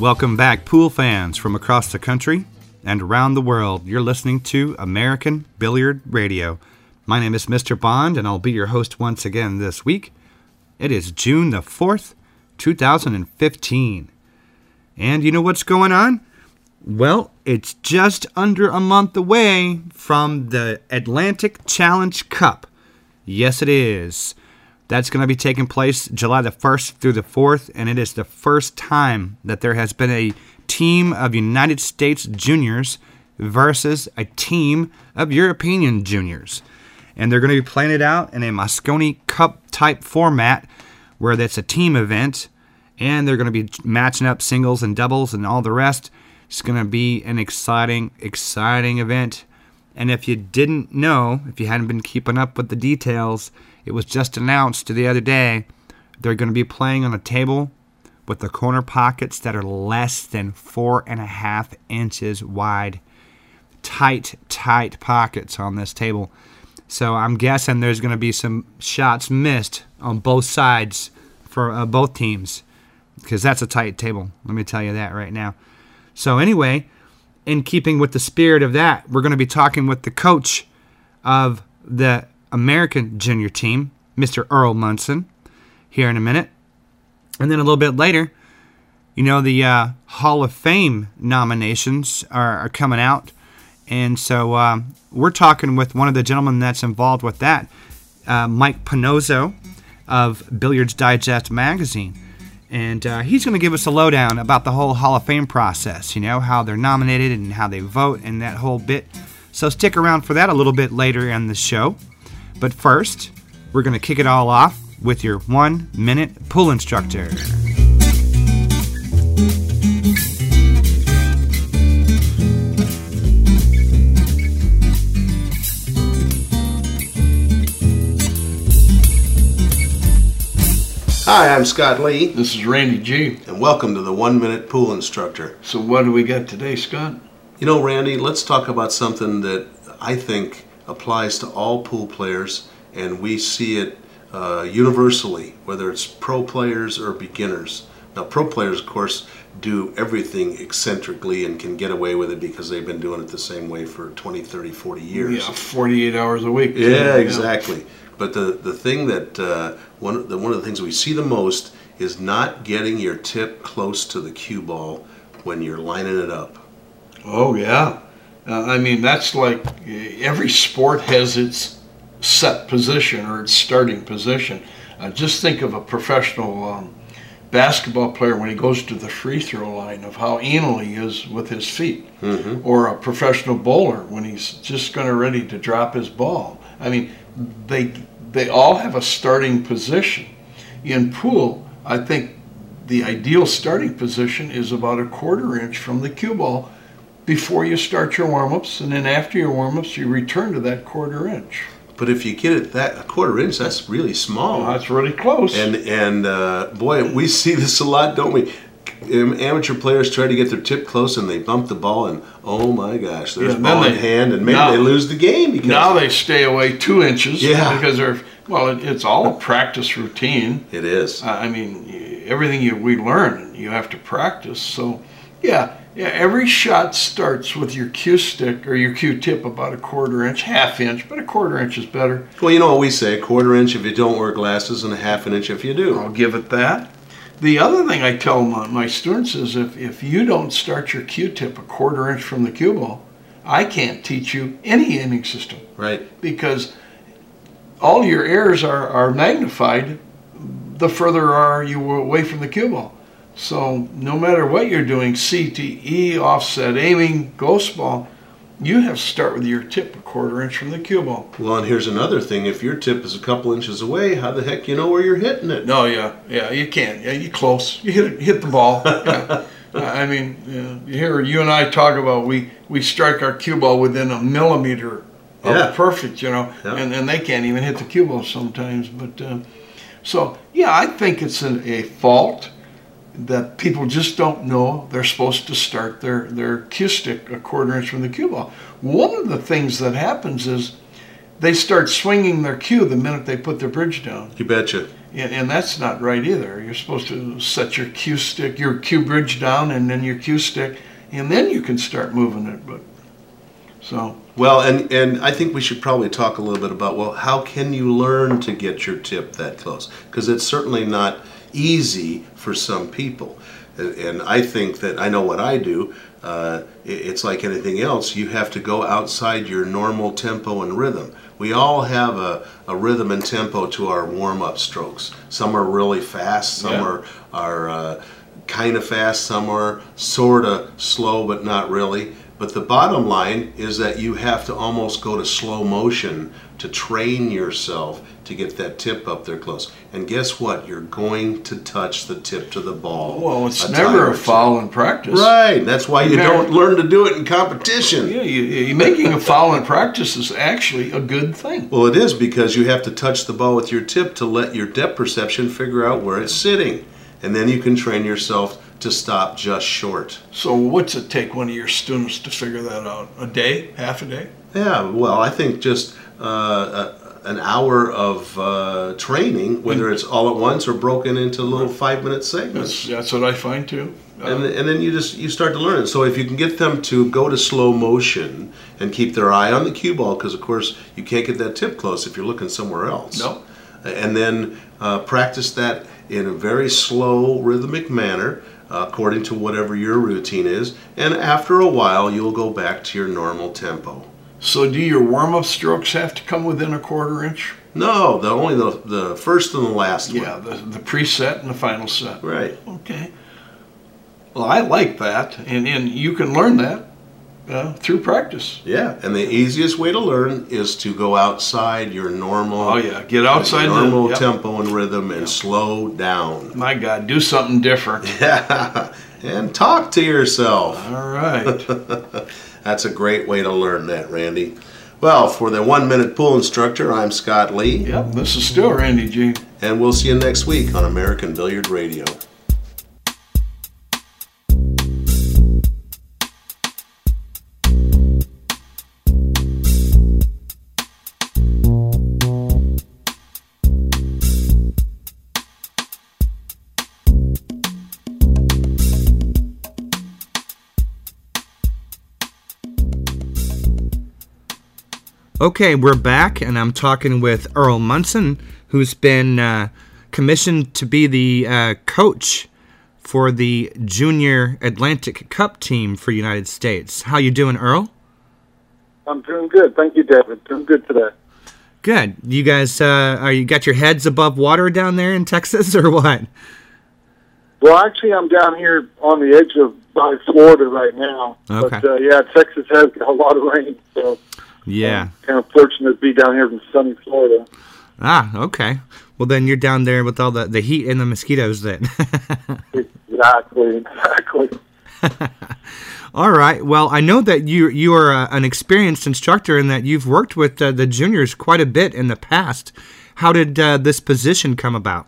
Welcome back, pool fans from across the country and around the world. You're listening to American Billiard Radio. My name is Mr. Bond, and I'll be your host once again this week. It is June the 4th, 2015. And you know what's going on? Well, it's just under a month away from the Atlantic Challenge Cup. Yes, it is. That's going to be taking place July the 1st through the 4th, and it is the first time that there has been a team of United States juniors versus a team of European juniors. And they're going to be playing it out in a Mosconi Cup type format where that's a team event, and they're going to be matching up singles and doubles and all the rest. It's going to be an exciting, exciting event. And if you didn't know, if you hadn't been keeping up with the details, it was just announced the other day they're going to be playing on a table with the corner pockets that are less than four and a half inches wide. Tight, tight pockets on this table. So I'm guessing there's going to be some shots missed on both sides for uh, both teams because that's a tight table. Let me tell you that right now. So, anyway, in keeping with the spirit of that, we're going to be talking with the coach of the American junior team, Mr. Earl Munson, here in a minute. And then a little bit later, you know, the uh, Hall of Fame nominations are, are coming out. And so uh, we're talking with one of the gentlemen that's involved with that, uh, Mike Panozzo of Billiards Digest magazine and uh, he's going to give us a lowdown about the whole Hall of Fame process, you know, how they're nominated and how they vote and that whole bit. So stick around for that a little bit later in the show. But first, we're going to kick it all off with your one minute pool instructor. Hi, I'm Scott Lee, This is Randy G. and welcome to the One Minute Pool Instructor. So what do we got today, Scott? You know, Randy, let's talk about something that I think applies to all pool players, and we see it uh, universally, whether it's pro players or beginners. Now, pro players, of course, do everything eccentrically and can get away with it because they've been doing it the same way for 20, 30, 40 years. Yeah, 48 hours a week. Yeah, exactly. But the, the thing that uh, one the one of the things we see the most is not getting your tip close to the cue ball when you're lining it up. Oh, yeah. Uh, I mean, that's like uh, every sport has its set position or its starting position. Uh, just think of a professional um, basketball player when he goes to the free throw line of how anal he is with his feet, Mhm. or a professional bowler when he's just going to ready to drop his ball. I mean, they they all have a starting position. In pool, I think the ideal starting position is about a quarter inch from the cue ball before you start your warm-ups, and then after your warm-ups, you return to that quarter inch. But if you get it that a quarter inch, that's really small. Oh, that's really close. And and uh, boy, we see this a lot, don't we? Amateur players try to get their tip close and they bump the ball, and oh my gosh, there's Yeah, ball in hand, and maybe now- they lose the game because now they stay away two inches Yeah. because they're well. It, it's all a practice routine. it is. I I mean, everything you, we learn, you have to practice. So, yeah, yeah. Every shot starts with your cue stick or your cue tip about a quarter inch, half inch, but a quarter inch is better. Well, you know what we say: a quarter inch if you don't wear glasses, and a half an inch if you do. I'll give it that. The other thing I tell my, my students is if, if you don't start your cue tip a quarter inch from the cue ball, I can't teach you any aiming system Right. because all your errors are, are magnified the further are you away from the cue ball. So no matter what you're doing, CTE, offset aiming, ghost ball, you have to start with your tip a quarter inch from the cue ball. Well, and here's another thing: if your tip is a couple inches away, how the heck you know where you're hitting it? No, yeah, yeah, you can't. Yeah, you close. You hit hit the ball. Yeah. I mean, yeah, you you and I talk about we we strike our cue ball within a millimeter of Yeah. perfect, you know, and and they can't even hit the cue ball sometimes. But uh, so yeah, I think it's an, a fault that people just don't know they're supposed to start their their cue stick a quarter inch from the cue ball. One of the things that happens is they start swinging their cue the minute they put their bridge down. You betcha. and, and that's not right either. You're supposed to set your cue stick, your cue bridge down, and then your cue stick, and then you can start moving it. But so Well, and, and I think we should probably talk a little bit about well, how can you learn to get your tip that close? Because it's certainly not easy for some people. And- And I think that I know what I do. Uh, it's like anything else. You have to go outside your normal tempo and rhythm. We all have a, a rhythm and tempo to our warm up strokes. Some are really fast, some Yeah. are, are uh, kind of fast, some are sort of slow, but not really. But the bottom line is that you have to almost go to slow motion to train yourself to get that tip up there close. And guess what? You're going to touch the tip to the ball. well, it's a never a foul in practice. Right. That's why you Yeah. don't learn to do it in competition. Yeah, you, you making a foul in practice is actually a good thing. Well, it is because you have to touch the ball with your tip to let your depth perception figure out where it's sitting. And then you can train yourself to stop just short. So, what's it take one of your students to figure that out? A day, half a day? Yeah, well, I think just uh, a, an hour of uh, training, whether it's all at once or broken into little five minute segments. That's that's what I find too. Uh, And, and then you just you start to learn it. So if you can get them to go to slow motion and keep their eye on the cue ball, because of course you can't get that tip close if you're looking somewhere else. No. And then uh, practice that in a very slow, rhythmic manner, according to whatever your routine is. And after a while, you'll go back to your normal tempo. so, do your warm up strokes have to come within a quarter inch? No, the only the, the first and the last Yeah, the, the preset and the final set. Right. Okay. Well, I like that, and, and you can learn that uh, through practice. Yeah, and the easiest way to learn is to go outside your normal, Oh yeah, get outside your the normal yep. tempo and rhythm and slow down. My God, do something different. Yeah, and talk to yourself. All right. That's a great way to learn that, Randy. Well, for the one minute pool instructor, I'm Scott Lee, Yep, this is still Randy G. and we'll see you next week on American Billiard Radio. Okay, we're back, and I'm talking with Earl Munson, who's been uh, commissioned to be the uh, coach for the Junior Atlantic Cup team for United States. How you doing, Earl? I'm doing good. Thank you, David. Doing good today. Good. You guys, uh, are you got your heads above water down there in Texas, or what? Well, actually, I'm down here on the edge of by Florida right now. Okay. But uh, yeah, Texas has got a lot of rain, so Yeah. kind of fortunate to be down here from sunny Florida. Ah, okay. Well, then you're down there with all the, the heat and the mosquitoes then. Exactly. Exactly. all right. Well, I know that you you are uh, an experienced instructor and that you've worked with uh, the juniors quite a bit in the past. How did uh, this position come about?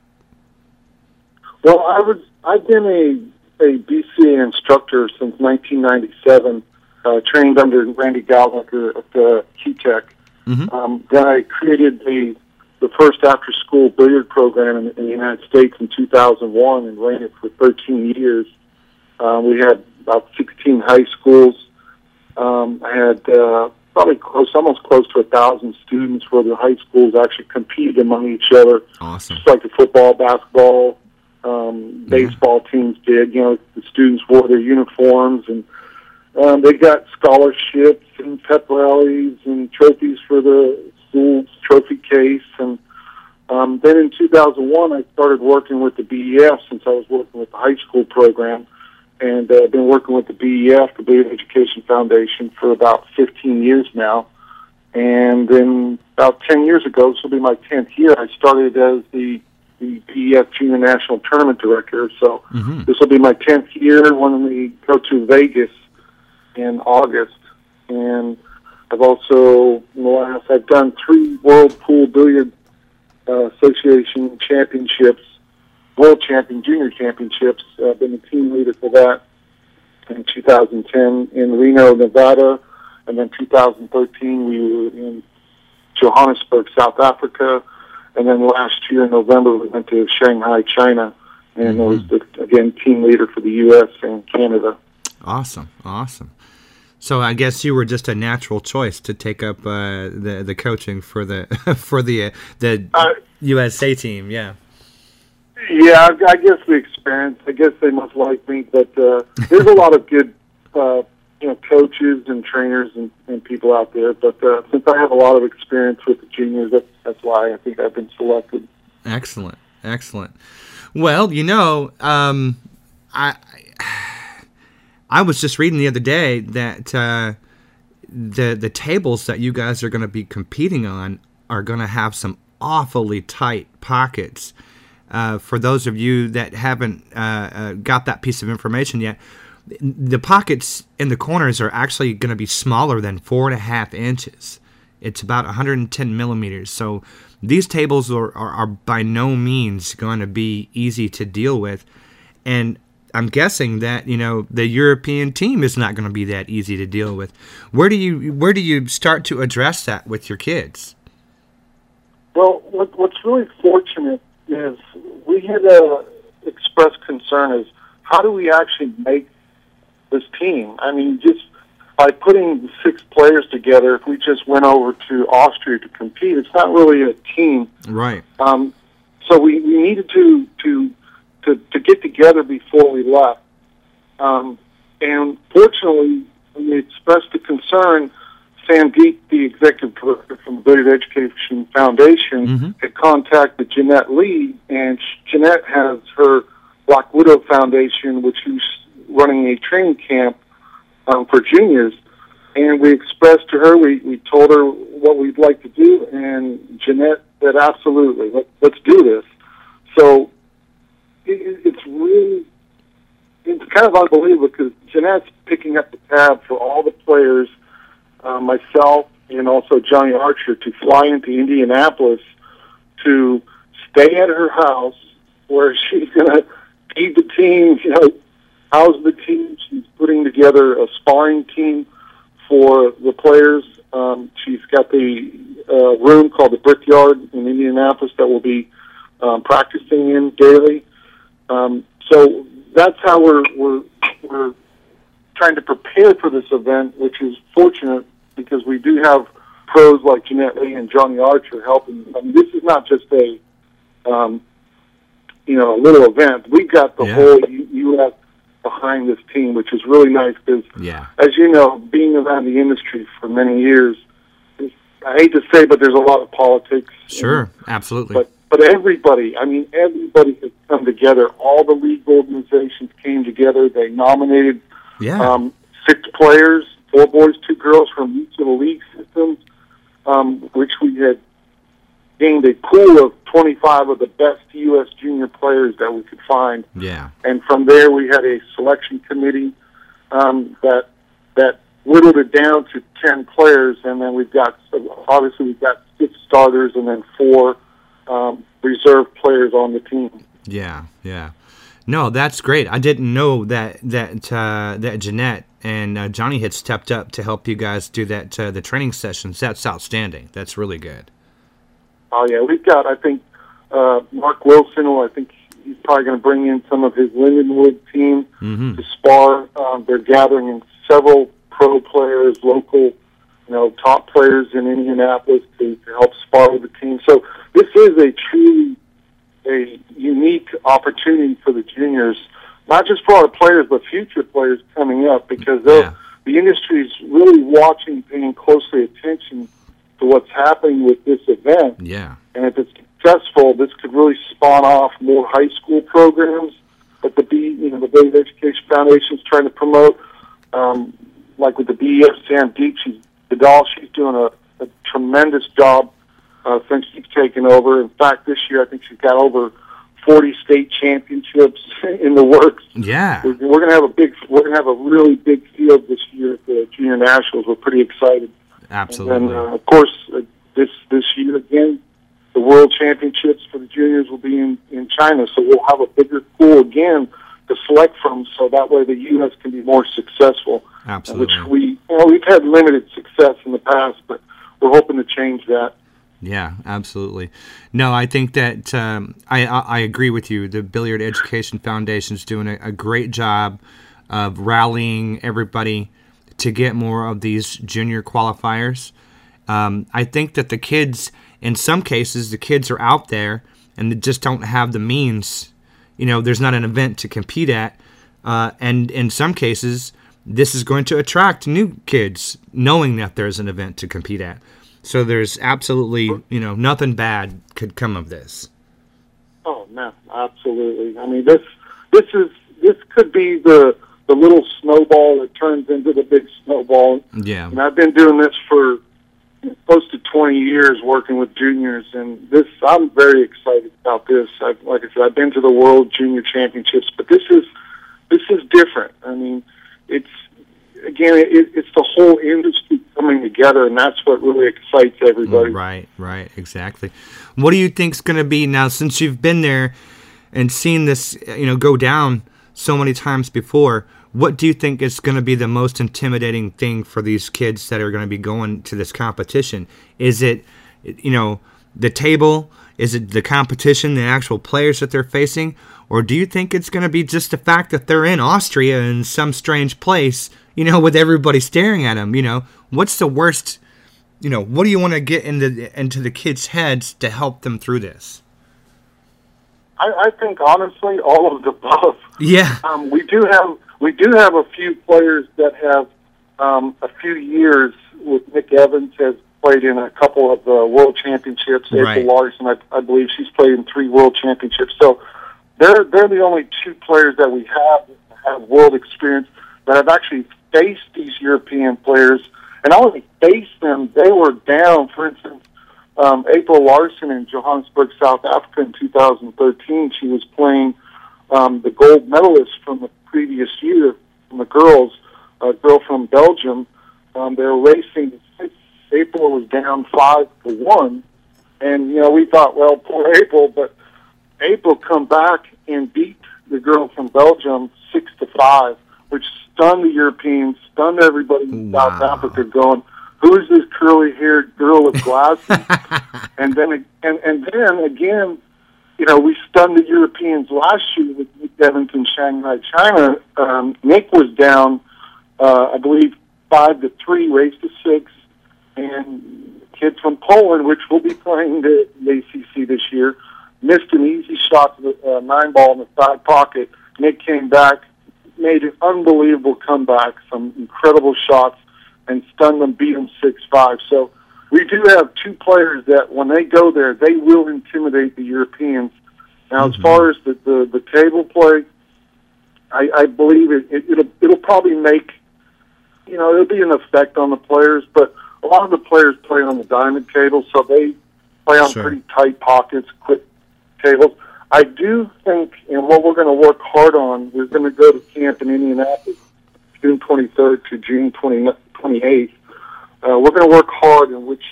Well, I was I've been a a BCA instructor since 1997. Uh, trained under Randy Goettlicher at the QTech. Mhm. Um, then I created the the first after school billiard program in, in the United States in 2001 and ran it for 13 years. Uh, we had about 16 high schools. Um, I had uh, probably close, almost close to a thousand students, where the high schools actually competed among each other Awesome. just like the football, basketball, um, baseball teams did. You know, the students wore their uniforms and um, they got scholarships and pep rallies and trophies for the school's trophy case. And um, then in 2001, I started working with the BEF since I was working with the high school program. And uh, I've been working with the BEF, the Billiard Education Foundation, for about 15 years now. And then about 10 years ago, this will be my 10th year, I started as the, the BEF Junior National Tournament Director. So hmm this will be my 10th year when we go to Vegas in August. And I've also, in the last, I've done three World Pool Billiard uh, Association championships, World Champion, Junior Championships. Uh, I've been the team leader for that in 2010 in Reno, Nevada. And then 2013, we were in Johannesburg, South Africa. and then last year in November we went to Shanghai, China, and I was Mm-hmm. the, again team leader for the U.S. and Canada. Awesome, awesome. So I guess you were just a natural choice to take up uh, the the coaching for the for the uh, the Uh, USA team. Yeah. Yeah, I, I guess the experience. I guess they must like me, but uh, there's a lot of good, uh, you know, coaches and trainers and, and people out there. But uh, since I have a lot of experience with the juniors, that's that's why I think I've been selected. Excellent, excellent. Well, you know, um, I I was just reading the other day that uh, the the tables that you guys are going to be competing on are going to have some awfully tight pockets. Uh, for those of you that haven't uh, uh, got that piece of information yet, the pockets in the corners are actually going to be smaller than four and a half inches. It's about 110 millimeters. So these tables are, are, are by no means going to be easy to deal with. And I'm guessing that you know the European team is not going to be that easy to deal with. Where do you where do you start to address that with your kids? Well, what, what's really fortunate is we had uh, expressed concern is how do we actually make this team? I mean, just by putting six players together, if we just went over to Austria to compete, it's not really a team. Right. Um, so we, we needed to, to to to get together before we left. Um, and fortunately, we expressed the concern. Sandeep, the executive director from the Billiard Education Foundation, Mhm. had contacted Jeanette Lee, and Jeanette has her Black Widow Foundation, which is running a training camp um, for juniors. And we expressed to her, we, we told her what we'd like to do, and Jeanette said, absolutely, let, let's do this. So it, it- it's really, it's kind of unbelievable because Jeanette's picking up the tab for all the players, uh, myself, and also Johnny Archer to fly into Indianapolis to stay at her house where she's going to feed the team, you know, house the team. She's putting together a sparring team for the players. Um, she's got the uh, room called the Brickyard in Indianapolis that we'll be um, practicing in daily. Um, so that's how we're we're we're trying to prepare for this event, which is fortunate because we do have pros like Jeanette Lee and Johnny Archer helping. I mean, this is not just a um, you know a little event. We've got the Yeah. whole U- U.S. behind this team, which is really nice because Yeah. as you know, being around the industry for many years, I hate to say, but there's a lot of politics. Sure. Absolutely. But but everybody, I mean, everybody has come together. All the league organizations came together. They nominated yeah. um, six players, four boys, two girls from each of the league systems, um, which we had gained a pool of 25 of the best U.S. junior players that we could find yeah. and from there we had a selection committee um, that that whittled it down to ten players, and then we've got obviously we've got six starters and then four um, reserve players on the team. Yeah, yeah. No, that's great. I didn't know that that uh, that Jeanette and uh, Johnny had stepped up to help you guys do that uh, the training sessions. That's outstanding. That's really good. Oh yeah, we've got I think uh, Mark Wilson, who I think he's probably going to bring in some of his Lindenwood team hmm to spar. Um, they're gathering in several pro players, local, you know, top players in Indianapolis to, to help spar with the team. So this is a truly a unique opportunity for the juniors, not just for our players, but future players coming up, because Yeah. the industry is really watching, paying closely attention to what's happening with this event. Yeah. And if it's successful, this could really spawn off more high school programs that the B, you know, the Bay Education Foundation is trying to promote. Um, like with the BEF Sam Deep, she's the doll. She's doing a, a tremendous job uh, since she's taken over. In fact, this year I think she's got over 40 state championships in the works. Yeah. We're, we're going to have a big, we're going to have a really big field this year at the junior nationals. We're pretty excited. Absolutely. And then, uh, of course, uh, this this year again, the World Championships for the juniors will be in in China, so we'll have a bigger pool again to select from, so that way the U.S. can be more successful. Absolutely. Which we well, we've had limited success in the past, but we're hoping to change that. Yeah, absolutely. No, I think that um, I, I agree with you. The Billiard Education Foundation is doing a, a great job of rallying everybody to get more of these junior qualifiers. Um, I think that the kids, in some cases, the kids are out there and they just don't have the means. You know, there's not an event to compete at. Uh, and in some cases, this is going to attract new kids knowing that there's an event to compete at. So there's absolutely, you know, nothing bad could come of this. Oh no, absolutely. I mean, this this is this could be the the little snowball that turns into the big snowball. Yeah. And I've been doing this for close to 20 years working with juniors and this I'm very excited about this. I've like I said I've been to the World Junior Championships, but this is this is different. I mean, it's again, it, it's the whole industry coming together, and that's what really excites everybody. Mm, right, right, exactly. What do you think's going to be now since you've been there and seen this, you know, go down so many times before? What do you think is going to be the most intimidating thing for these kids that are going to be going to this competition? Is it, you know, the table? Is it the competition, the actual players that they're facing? Or do you think it's going to be just the fact that they're in Austria in some strange place you know, with everybody staring at them? You know, what's the worst? You know, what do you want to get into into the kids' heads to help them through this? I, I think honestly, all of the above. Yeah. Um, we do have we do have a few players that have um, a few years with Nick Evans has played in a couple of the world championships. Right. April Larson, I, I believe she's played in three world championships. So they're they're the only two players that we have that have world experience that have actually faced these European players, and not only faced them, they were down. For instance, um, April Larson in Johannesburg, South Africa in 2013, she was playing um, the gold medalist from the previous year from the girls, a girl from Belgium. Um, they were racing. April was down five to one, and you know we thought, well, poor April, but April come back and beat the girl from Belgium six to five, which stunned the Europeans, stunned everybody in Wow. South Africa, going, "Who is this curly-haired girl with glasses?" and then, and and then again, you know, we stunned the Europeans last year with Nick Evans in Shanghai, China. Um, Nick was down, uh, I believe, five to three, race to six, and kid from Poland, which will be playing the, the ACC this year, missed an easy shot to the uh, nine ball in the side pocket. Nick came back, made an unbelievable comeback, some incredible shots, and stunned them, beat them six five. So we do have two players that when they go there, they will intimidate the Europeans. Now, as mm-hmm. far as the, the, the table play, I, I believe it, it, it'll it'll probably make you know it'll be an effect on the players, but a lot of the players play on the diamond table, so they play on Sure. pretty tight pockets, quick tables. I do think, and what we're going to work hard on, we're going to go to camp in Indianapolis June 23rd to June 20, 28th. Uh, we're going to work hard in which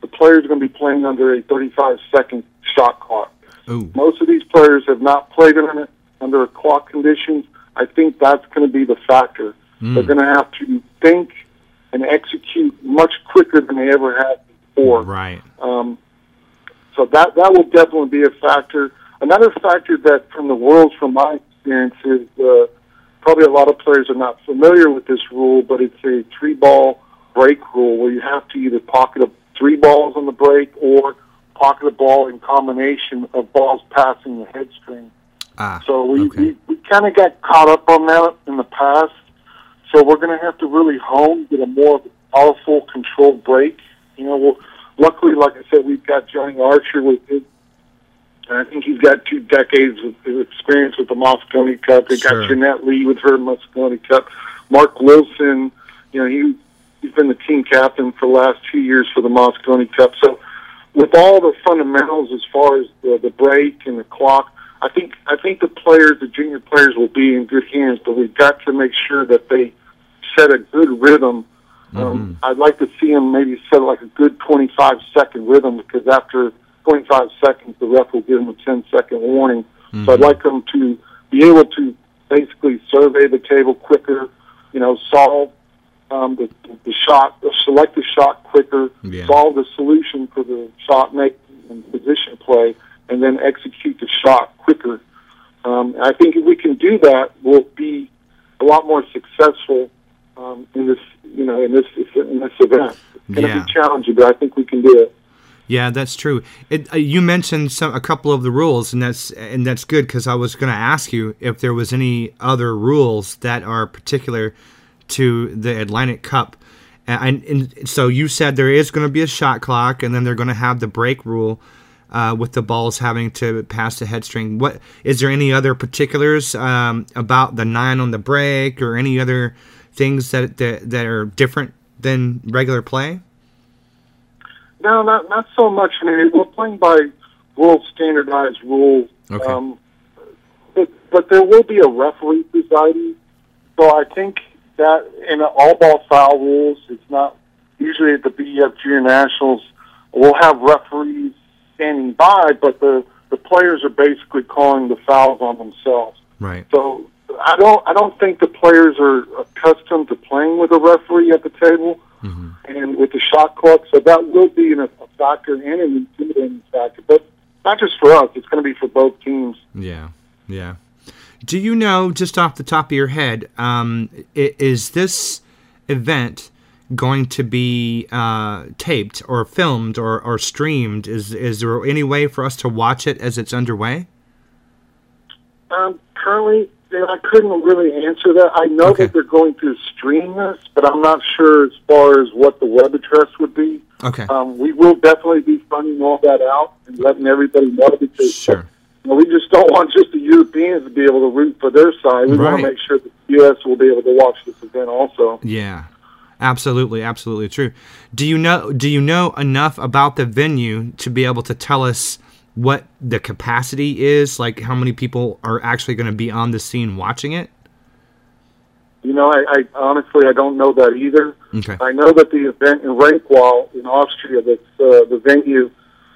the players are going to be playing under a 35 second shot clock. Ooh. Most of these players have not played it under clock conditions. I think that's going to be the factor. They're going to have to think and execute much quicker than they ever have before. Right. Um, so that that will definitely be a factor. Another factor that from the world, from my experience, is uh, probably a lot of players are not familiar with this rule, but it's a three ball break rule where you have to either pocket up three balls on the break or pocket a ball in combination of balls passing the head string. Ah. So we, okay. we, we kind of got caught up on that in the past. So we're going to have to really hone, get a more powerful, controlled break. You know, well, luckily, like I said, we've got Johnny Archer with and I think he's got two decades of of experience with the Mosconi Cup. They Sure. got Jeanette Lee with her Mosconi Cup. Mark Wilson, you know, he he's been the team captain for the last two years for the Mosconi Cup. So, with all the fundamentals as far as the, the break and the clock, I think I think the players, the junior players, will be in good hands. But we've got to make sure that they set a good rhythm. Um, I'd like to see them maybe set like a good 25 second rhythm because after 25 seconds, the ref will give them a 10 second warning. So I'd like them to be able to basically survey the table quicker, you know, solve um, the, the shot, select the shot quicker, Yeah. solve the solution for the shot making and position play, and then execute the shot quicker. Um, I think if we can do that, we'll be a lot more successful um, in this, you know, in this in this event. It's going to Yeah. be challenging, but I think we can do it. Yeah, that's true. It, uh, you mentioned some a couple of the rules, and that's and that's good because I was going to ask you if there was any other rules that are particular to the Atlantic Cup. And, and so you said there is going to be a shot clock, and then they're going to have the break rule uh, with the balls having to pass the head string. What is there any other particulars um, about the nine on the break, or any other things that that, that are different than regular play? No, not not so much. I mean, we're playing by world standardized rules. Okay. Um, but but there will be a referee presiding. So I think that in all ball foul rules, it's not usually at the BEF Junior Nationals. We'll have referees standing by, but the the players are basically calling the fouls on themselves. Right. So I don't I don't think the players are accustomed to playing with a referee at the table mm-hmm. and with the shot clock. So that will be an, a factor and an intimidating factor, but not just for us. It's going to be for both teams. Yeah, yeah. Do you know, just off the top of your head, um, is this event going to be uh, taped or filmed or, or streamed? Is is there any way for us to watch it as it's underway? Um, currently, I couldn't really answer that. I know Okay. that they're going to stream this, but I'm not sure as far as what the web address would be. Okay. Um, we will definitely be finding all that out and letting everybody know because Sure. Know, we just don't want just the Europeans to be able to root for their side. We want to make sure that the U.S. will be able to watch this event also. Yeah. Absolutely, absolutely true. Do you know do you know enough about the venue to be able to tell us what the capacity is, like how many people are actually going to be on the scene watching it? You know, I, I honestly I don't know that either. Okay. I know that the event in Rankweil in Austria, that's uh, the venue.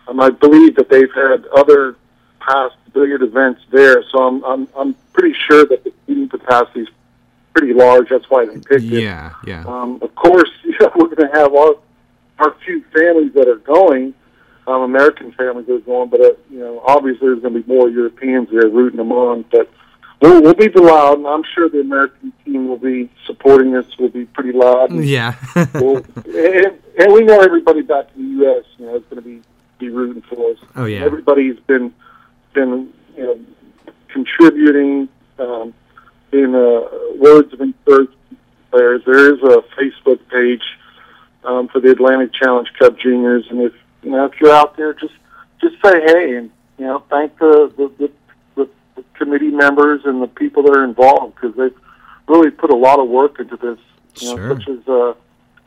Um, I believe that they've had other past billiard events there, so I'm I'm, I'm pretty sure that the seating capacity is pretty large. That's why they picked it. Yeah, yeah. Um, of course, you know, we're going to have our our few families that are going, um, American families that are going, but uh, you know, obviously there's going to be more Europeans there rooting them on. But we'll, we'll be loud, and I'm sure the American team will be supporting us. Will be pretty loud. And, Yeah. we'll, and, and we know everybody back in the U.S. You know, is going to be be rooting for us. Oh, yeah. Everybody's been been you know contributing um, in uh, words of encouragement. Players, there is a Facebook page um, for the Atlantic Challenge Cup Juniors, and if you know if you're out there, just just say hey, and you know thank the the, the, the, committee members and the people that are involved because they've really put a lot of work into this. You know, Sure. such as uh,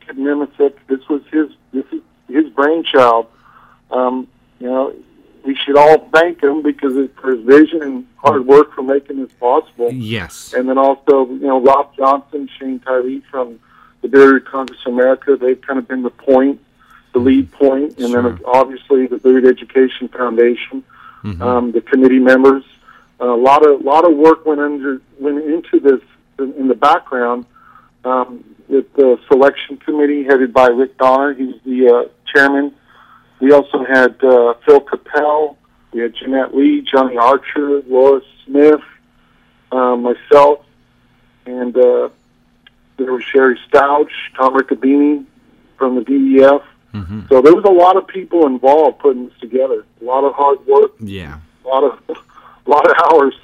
Kid Mimicsik. This was his this is his brainchild. Um, you know, we should all thank him because of his vision and hard work for making this possible. yes. And then also, you know, Rob Johnson, Shane Tyree from the Billiard Congress of America, they've kind of been the point, the lead point, and Sure. then obviously the Billiard Education Foundation, Mhm. um, the committee members. a lot of lot of work went under went into this in, in the background. Um, with the selection committee headed by Rick Donner, he's the uh, chairman. We also had uh, Phil Capelle, we had Jeanette Lee, Johnny Archer, Laura Smith, um, myself, and uh, there was Sherry Stouch, Tom Riccabini from the BEF. hmm So there was a lot of people involved putting this together. A lot of hard work, Yeah. a lot of a lot of hours.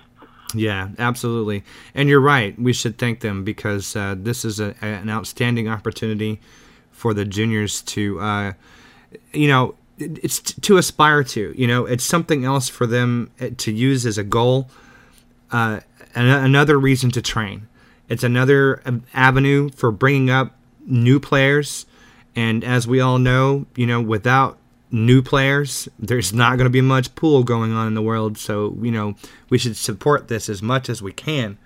Yeah, absolutely. And you're right. We should thank them because uh, this is a, an outstanding opportunity for the juniors to, uh, you know, it's to aspire to. You know, it's something else for them uh, to use as a goal. Uh, an- another reason to train. It's another um, avenue for bringing up new players. And as we all know, you know, without new players, there's not going to be much pool going on in the world. So, you know, we should support this as much as we can.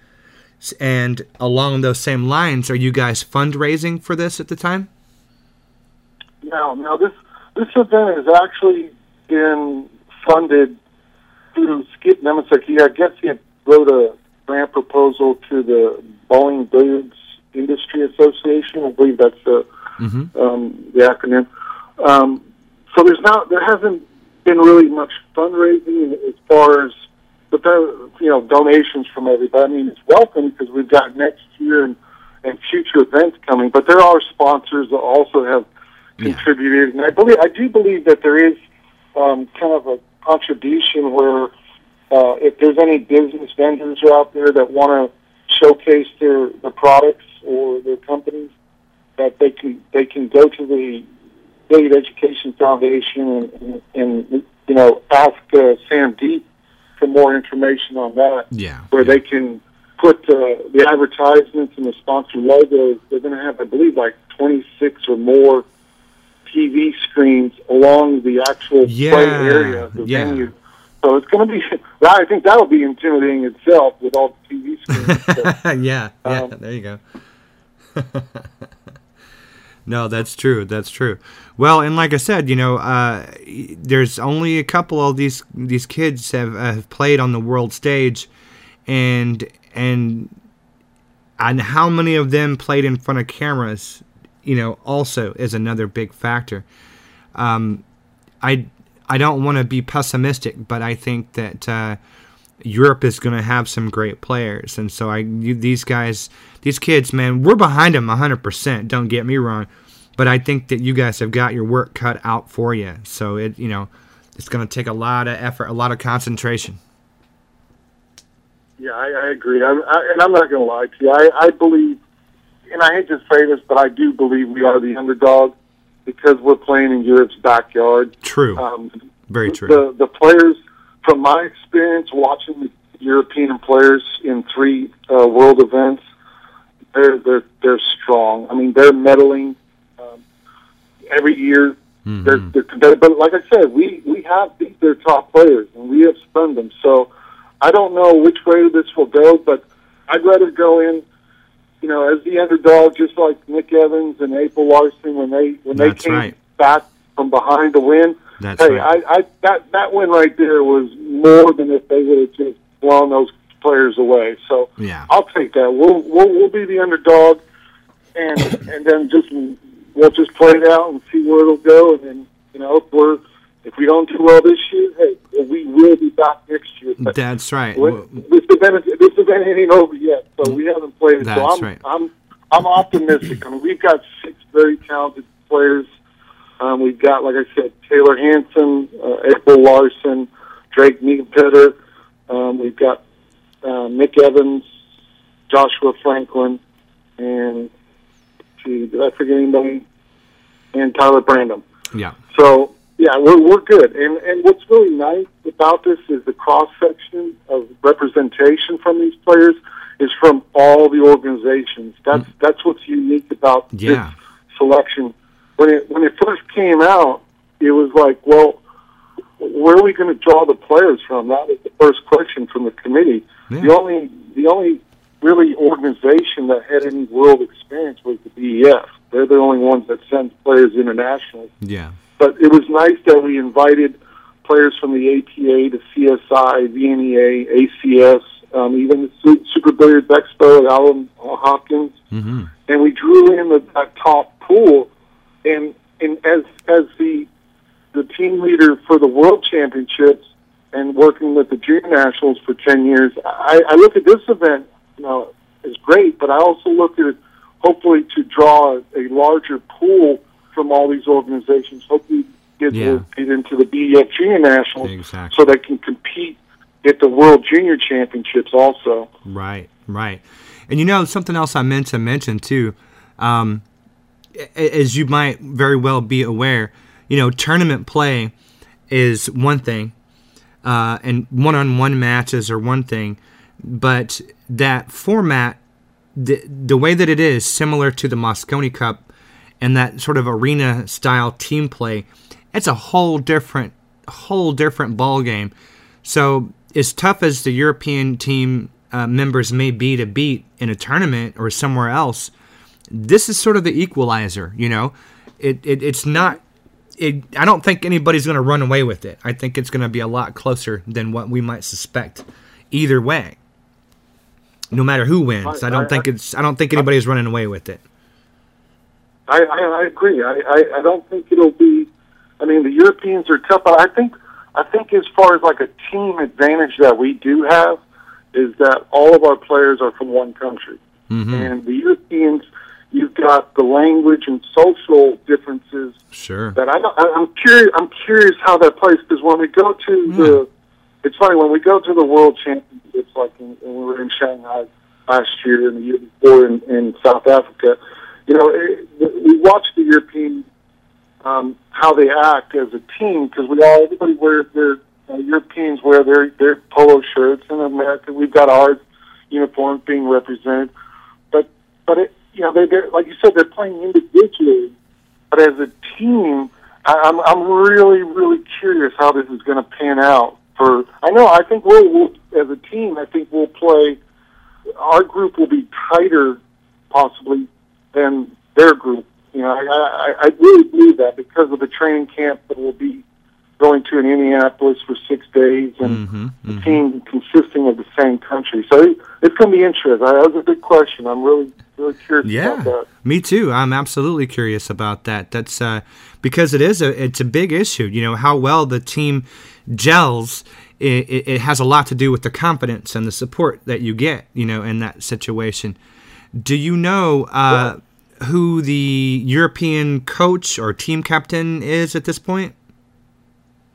And along those same lines, are you guys fundraising for this at the time? Now, now this this event has actually been funded through Skip. He, I guess he wrote a grant proposal to the Bowling Billiards Industry Association. I believe that's the Mm-hmm. um, the acronym. Um, so there's not there hasn't been really much fundraising as far as but there you know donations from everybody. I mean it's welcome because we've got next year and, and future events coming. But there are sponsors that also have Yeah. contributed, and I believe I do believe that there is um, kind of a contribution where uh, if there's any business vendors out there that want to showcase their, their products or their companies, that they can they can go to the Billiard Education Foundation and, and, and you know ask uh, Sam Deep for more information on that, Yeah. where they can put uh, the advertisements and the sponsor logos. They're going to have, I believe, like 26 or more TV screens along the actual play area of the yeah. venue. So it's going to be. I think that'll be intimidating itself with all the TV screens. So, yeah, yeah, Um, there you go. no, that's true. That's true. Well, and like I said, you know, uh, there's only a couple of these these kids have uh, have played on the world stage, and and and how many of them played in front of cameras, you know, also is another big factor. Um, I I don't want to be pessimistic, but I think that uh, Europe is going to have some great players, and so I these guys, these kids, man, we're behind them hundred percent. Don't get me wrong, but I think that you guys have got your work cut out for you. So it you know, it's going to take a lot of effort, a lot of concentration. Yeah, I, I agree. I, I, and I'm not going to lie to you. I, I believe, and I hate to say this, but I do believe we are the underdog because we're playing in Europe's backyard. True, Um, very true. the the players, from my experience watching the European players in three uh, world events, they're they're they're strong. I mean, they're medaling um, every year. They're, Mhm. they're competitive. But like I said, we we have beat their top players and we have stunned them. So I don't know which way this will go, but I'd rather go in. You know, as the underdog, just like Nick Evans and April Larson when they when they That's came right. back from behind to win. That's Hey, right. I, I that that win right there was more than if they would have just blown those players away. So yeah, I'll take that. We'll we'll, we'll be the underdog, and and then just we'll just play it out and see where it'll go. And then you know if we're if we don't do well this year, hey, we will be back next year. But that's right. this event this event ain't over yet, so we haven't played it. That's so I'm right. I'm I'm optimistic. I mean, we've got six very talented players. Um, we've got, like I said, Taylor Hanson, uh, April Larson, Drake Niepetter. Um, we've got uh, Nick Evans, Joshua Franklin, and gee, did I forget anybody? And Tyler Brandon. Yeah, So yeah, we're we're good. And and what's really nice about this is the cross section of representation from these players is from all the organizations. That's mm. that's what's unique about Yeah. this selection. When it when it first came out, it was like, well, where are we going to draw the players from? That was the first question from the committee. Yeah. The only the only really organization that had any world experience was the BEF. They're the only ones that send players internationally yeah, but it was nice that we invited players from the APA, the CSI, VNEA, ACS, um, even the Super Billiards Expo at Allen uh, Hopkins, hmm and we drew in the, that top pool. And and as as the the team leader for the World Championships and working with the Junior Nationals for ten years, I, I look at this event, you know, as great, but I also look at it hopefully to draw a larger pool from all these organizations. Hopefully, get, Yeah. get into the BEF Junior Nationals exactly. so they can compete at the World Junior Championships also. Right, right. And you know something else I meant to mention too, um, as you might very well be aware, you know, tournament play is one thing, uh, and one-on-one matches are one thing, but that format, the the way that it is similar to the Mosconi Cup, and that sort of arena style team play, it's a whole different, whole different ball game. So as tough as the European team uh, members may be to beat in a tournament or somewhere else, this is sort of the equalizer. You know, it, it it's not. It, I don't think anybody's going to run away with it. I think it's going to be a lot closer than what we might suspect, either way. No matter who wins, I, don't think it's. I don't think anybody's running away with it. I, I, I agree. I, I, I don't think it'll be. I mean, the Europeans are tough, but I think I think as far as like a team advantage that we do have is that all of our players are from one country, Mm-hmm. and the Europeans, you've got the language and social differences Sure. that I don't, I- I'm curious. I'm curious how that plays because when we go to the, it's funny when we go to the World Championships, like in, when we were in Shanghai last year and the year before in, in South Africa. You know, it, we watch the European um, how they act as a team because we all everybody wears their uh, Europeans wear their their polo shirts in America. We've got our uniforms being represented, but but it you know they they're like you said they're playing individually, but as a team, I, I'm I'm really really curious how this is going to pan out. For I know I think we'll, we'll as a team I think we'll play. Our group will be tighter, possibly, than their group. You know, I, I, I really believe that because of the training camp that we'll be going to in Indianapolis for six days and Mm-hmm. the team consisting of the same country. So it, it's going to be interesting. That was a good question. I'm really, really curious about Yeah, that. me too. I'm absolutely curious about that. That's uh, because it is a it's a big issue. You know how well the team gels. It, it, it has a lot to do with the confidence and the support that you get. You know, in that situation. Do you know uh, who the European coach or team captain is at this point?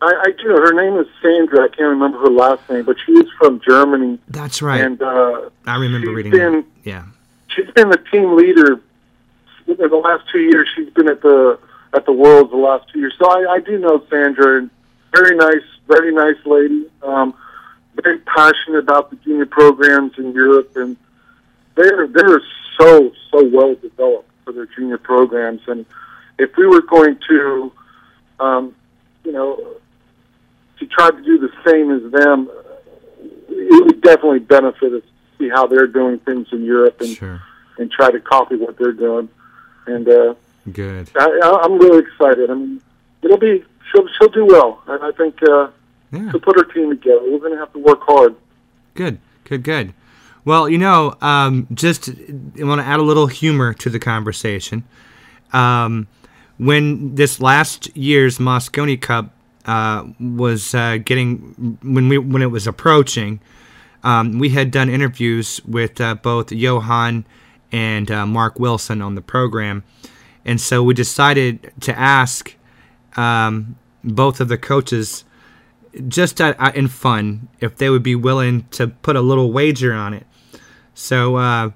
I, I do. Her name is Sandra. I can't remember her last name, but she is from Germany. That's right. And uh, I remember reading been, that. Yeah. she's been the team leader in the last two years. She's been at the at the Worlds the last two years. So I, I do know Sandra, and very nice, very nice lady. Um, very passionate about the junior programs in Europe, and they're they're so so well developed for their junior programs. And if we were going to, um, you know, to try to do the same as them, it would definitely benefit us to see how they're doing things in Europe and Sure. and try to copy what they're doing. And uh, Good. I, I'm really excited. I mean, it'll be she'll she'll do well, and I think uh, Yeah. to put her team together, we're going to have to work hard. Good, good, good. Well, you know, um, just I want to add a little humor to the conversation. Um, when this last year's Mosconi Cup uh, was uh, getting, when we when it was approaching, um, we had done interviews with uh, both Johan and uh, Mark Wilson on the program, and so we decided to ask um, both of the coaches just uh, in fun if they would be willing to put a little wager on it. So uh,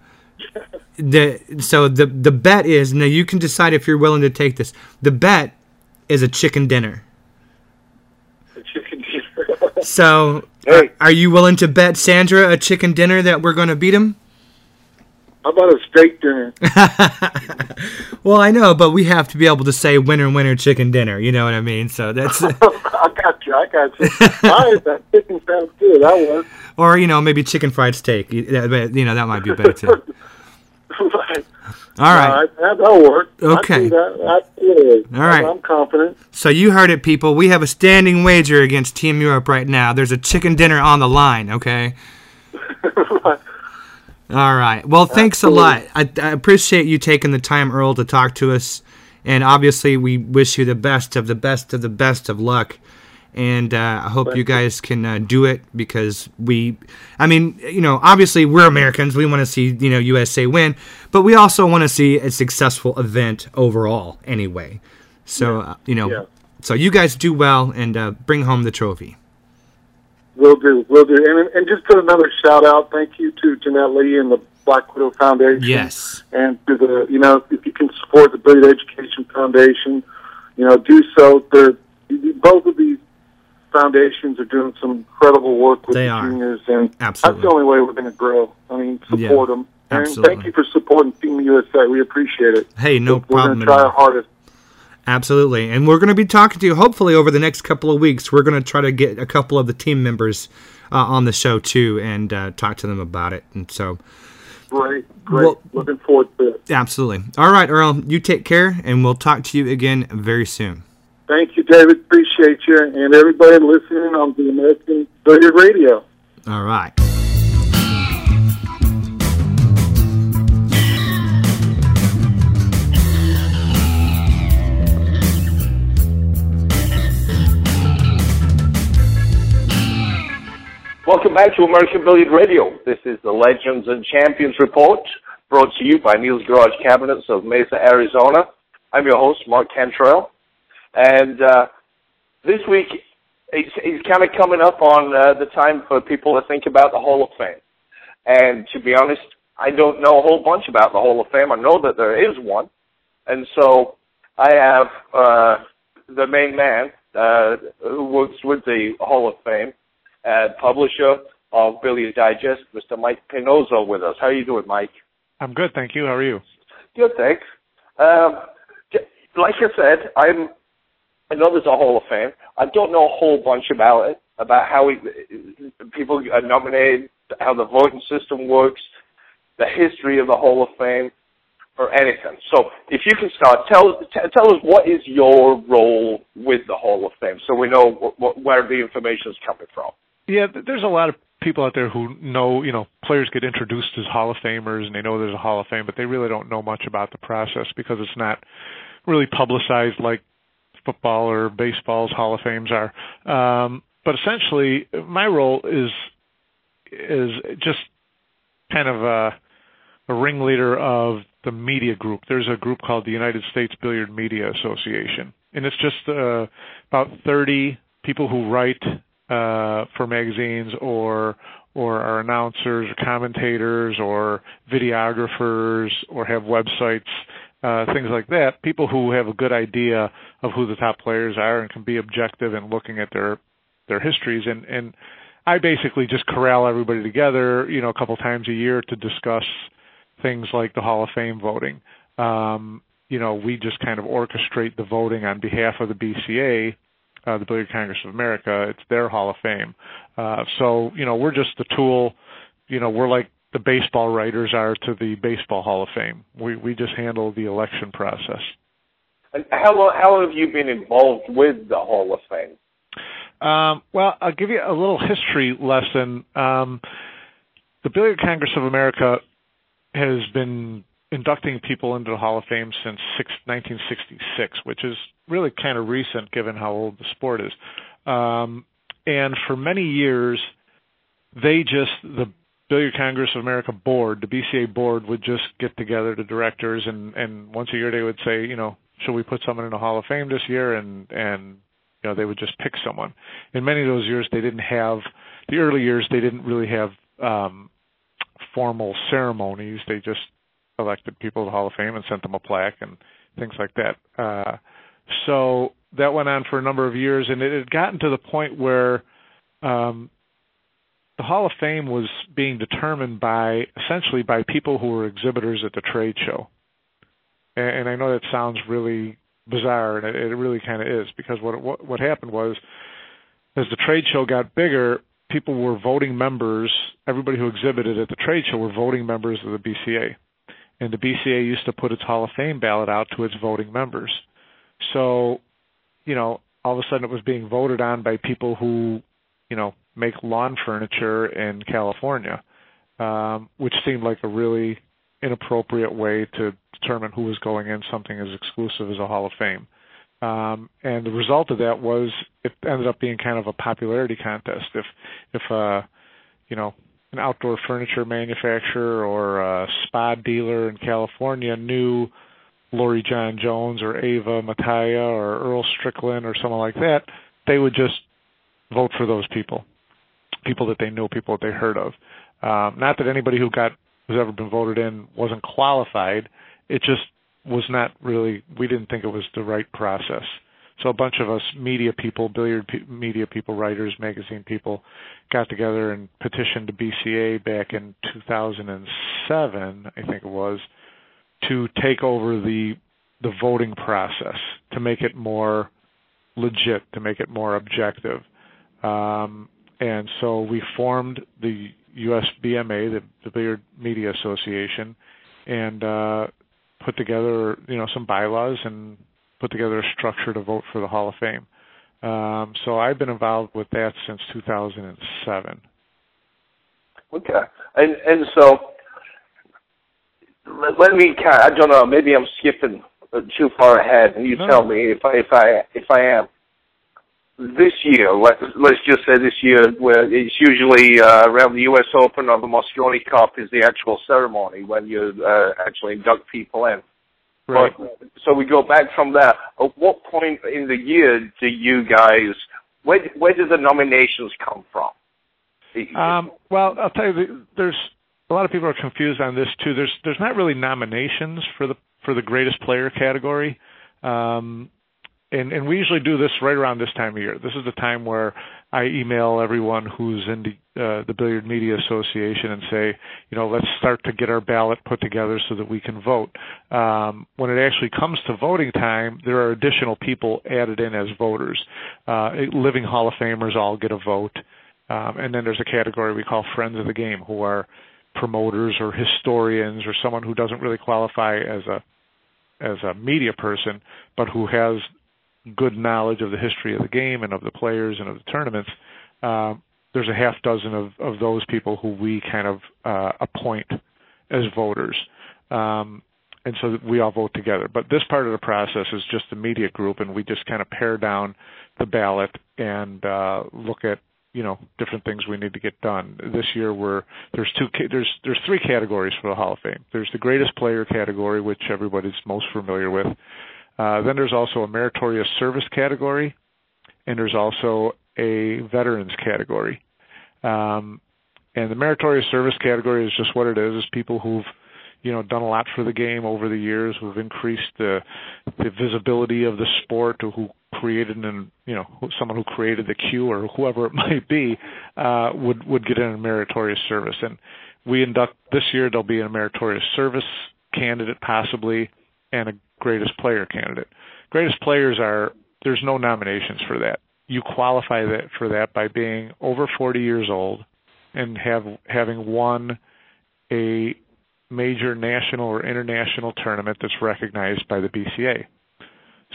the so the the bet is now you can decide if you're willing to take this. The bet is a chicken dinner. A chicken dinner. so Hey. are you willing to bet Sandra a chicken dinner that we're going to beat him? How about a steak dinner? Well, I know, but we have to be able to say winner winner chicken dinner. You know what I mean? So that's I got you. I got you. All right, that chicken sounds good. That works. Or you know maybe chicken fried steak. You know that might be better too. right. All right. that, that'll work. Okay. that. Absolutely. All right. I'm confident. So you heard it, people. We have a standing wager against Team Europe right now. There's a chicken dinner on the line, okay? All right. Well, thanks a lot. I, I appreciate you taking the time, Earl, to talk to us. And obviously, we wish you the best of the best of the best of luck. And uh, I hope you guys can uh, do it because we, I mean, you know, obviously we're Americans. We want to see, you know, USA win, but we also want to see a successful event overall anyway. So, uh, you know, Yeah. so you guys do well and uh, bring home the trophy. Will do. Will do. And, and just put another shout out. Thank you to Jeanette Lee and the Black Widow Foundation. Yes. And to the, you know, if you can support the Billiard Education Foundation, you know, do so. They're, both of these foundations are doing some incredible work with They the are. juniors, and Absolutely. that's the only way we're going to grow. I mean, support Yeah, them. And absolutely. thank you for supporting Team USA. We appreciate it. Hey, no we're problem going to try our hardest. Absolutely. And we're going to be talking to you hopefully over the next couple of weeks. We're going to try to get a couple of the team members uh, on the show too and uh, talk to them about it. And so, Great, great. Well- Looking forward to it. absolutely. All right, Earl, you take care and we'll talk to you again very soon. Thank you, David. Appreciate you and everybody listening on the American Billiard Radio. All right. Welcome back to American Billiard Radio. This is the Legends and Champions Report, brought to you by Neil's Garage Cabinets of Mesa, Arizona. I'm your host, Mark Cantrell and uh, this week it's, it's kind of coming up on uh, the time for people to think about the Hall of Fame. And to be honest, I don't know a whole bunch about the Hall of Fame. I know that there is one, and so I have uh, the main man uh, who works with the Hall of Fame, uh, publisher of Billiard Digest, Mr. Mike Panozzo, with us. How are you doing, Mike? I'm good, thank you. How are you? Good, thanks. Um, like I said, I'm. I know there's a Hall of Fame. I don't know a whole bunch about it, about how we, people are nominated, how the voting system works, the history of the Hall of Fame, or anything. So, if you can start, tell tell us what is your role with the Hall of Fame, so we know what, what, where the information is coming from. Yeah, there's a lot of people out there who know, you know, players get introduced as Hall of Famers and they know there's a Hall of Fame, but they really don't know much about the process because it's not really publicized like football or baseball's Hall of Fames are. Um, but essentially, my role is is just kind of a, a ringleader of the media group. There's a group called the United States Billiard Media Association, and it's just uh, about 30 people who write uh, for magazines or or are announcers or commentators or videographers or have websites, uh, things like that. People who have a good idea of who the top players are and can be objective in looking at their their histories and and I basically just corral everybody together, you know, a couple times a year to discuss things like the Hall of Fame voting. Um, you know, we just kind of orchestrate the voting on behalf of the BCA uh, the Billiard Congress of America. It's their Hall of Fame. Uh, so you know, we're just the tool. You know, we're like the baseball writers are to the Baseball Hall of Fame. We we just handle the election process. And how long, how long have you been involved with the Hall of Fame? Um, well, I'll give you a little history lesson. Um, the Billiard Congress of America has been inducting people into the Hall of Fame since six, 1966, which is really kind of recent given how old the sport is. Um, and for many years, they just the Billiard Congress of America board, the BCA board, would just get together the directors, and and once a year they would say, you know, should we put someone in the Hall of Fame this year? And and you know they would just pick someone. In many of those years, they didn't have the early years. They didn't really have um, formal ceremonies. They just elected people to the Hall of Fame and sent them a plaque and things like that. Uh, so that went on for a number of years, and it had gotten to the point where um, the Hall of Fame was being determined by essentially by people who were exhibitors at the trade show. And, and I know that sounds really bizarre, and it, it really kind of is because what, what what happened was as the trade show got bigger, people were voting members. Everybody who exhibited at the trade show were voting members of the BCA and the BCA used to put its Hall of Fame ballot out to its voting members. So, you know, all of a sudden it was being voted on by people who, you know, make lawn furniture in California, um, which seemed like a really inappropriate way to determine who was going in something as exclusive as a Hall of Fame. Um, and the result of that was it ended up being kind of a popularity contest. If if uh, you know an outdoor furniture manufacturer or a spa dealer in California knew Loree Jon Jones or Ewa Mataya or Earl Strickland or someone like that, they would just vote for those people, people that they know, people that they heard of. Um, not that anybody who got who's ever been voted in wasn't qualified. It just was not really. We didn't think it was the right process. So a bunch of us media people, billiard media people, writers, magazine people, got together and petitioned the BCA back in 2007, I think it was, to take over the the voting process to make it more legit, to make it more objective. Um, and so we formed the USBMA, the, the Billiard Media Association, and uh, put together you know some bylaws and put together a structure to vote for the Hall of Fame. Um, so I've been involved with that since 2007. Okay, and and so let, let me kind. Of, I don't know. Maybe I'm skipping too far ahead, and you no. tell me if I if I if I am. This year, let, let's just say this year, where it's usually uh, around the U.S. Open or the Mosconi Cup is the actual ceremony when you uh, actually induct people in. Right. But, so we go back from there. At what point in the year do you guys? Where where do the nominations come from? Um, well, I'll tell you, there's a lot of people are confused on this too. There's there's not really nominations for the for the greatest player category. Um, and and we usually do this right around this time of year. This is the time where I email everyone who's in the uh, the Billiard Media Association and say, you know, let's start to get our ballot put together so that we can vote. Um, when it actually comes to voting time, there are additional people added in as voters. Uh, living Hall of Famers all get a vote, um, and then there's a category we call Friends of the Game, who are promoters or historians or someone who doesn't really qualify as a as a media person, but who has good knowledge of the history of the game and of the players and of the tournaments, uh, there's a half dozen of, of those people who we kind of uh, appoint as voters. Um, and so we all vote together. But this part of the process is just the media group, and we just kind of pare down the ballot and uh, look at you know different things we need to get done. This year we're there's two there's there's three categories for the Hall of Fame. There's the greatest player category, which everybody's most familiar with. Uh, then there's also a meritorious service category, and there's also a veterans category. Um, and the meritorious service category is just what it is: is people who've you know done a lot for the game over the years, who've increased the the visibility of the sport, or who created an you know someone who created the queue or whoever it might be uh, would would get in a meritorious service. And we induct this year. There'll be a meritorious service candidate possibly, and a greatest player candidate. Greatest players are there's no nominations for that. You qualify that for that by being over 40 years old and have having won a major national or international tournament that's recognized by the BCA.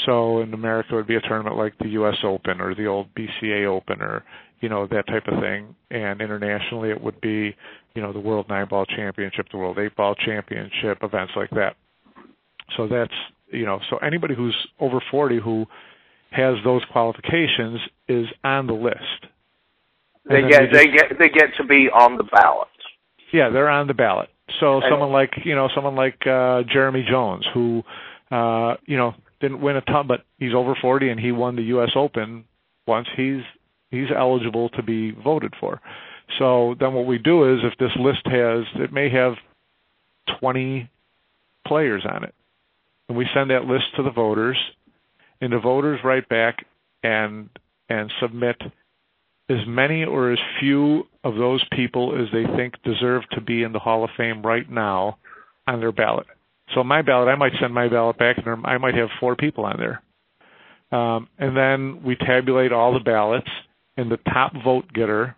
So in America, it would be a tournament like the U.S. Open or the old BCA Open or you know that type of thing. And internationally, it would be you know the World Nine Ball Championship, the World Eight Ball Championship, events like that. So that's you know so anybody who's over 40 who has those qualifications is on the list. They get just, they get they get to be on the ballot. Yeah, they're on the ballot. So and, someone like you know someone like uh, Jeremy Jones who uh, you know didn't win a ton, but he's over 40 and he won the U.S. Open once. He's he's eligible to be voted for. So then what we do is if this list has it may have 20 players on it and we send that list to the voters, and the voters write back and and submit as many or as few of those people as they think deserve to be in the Hall of Fame right now on their ballot. So my ballot, I might send my ballot back, and I might have four people on there. Um, and then we tabulate all the ballots, and the top vote getter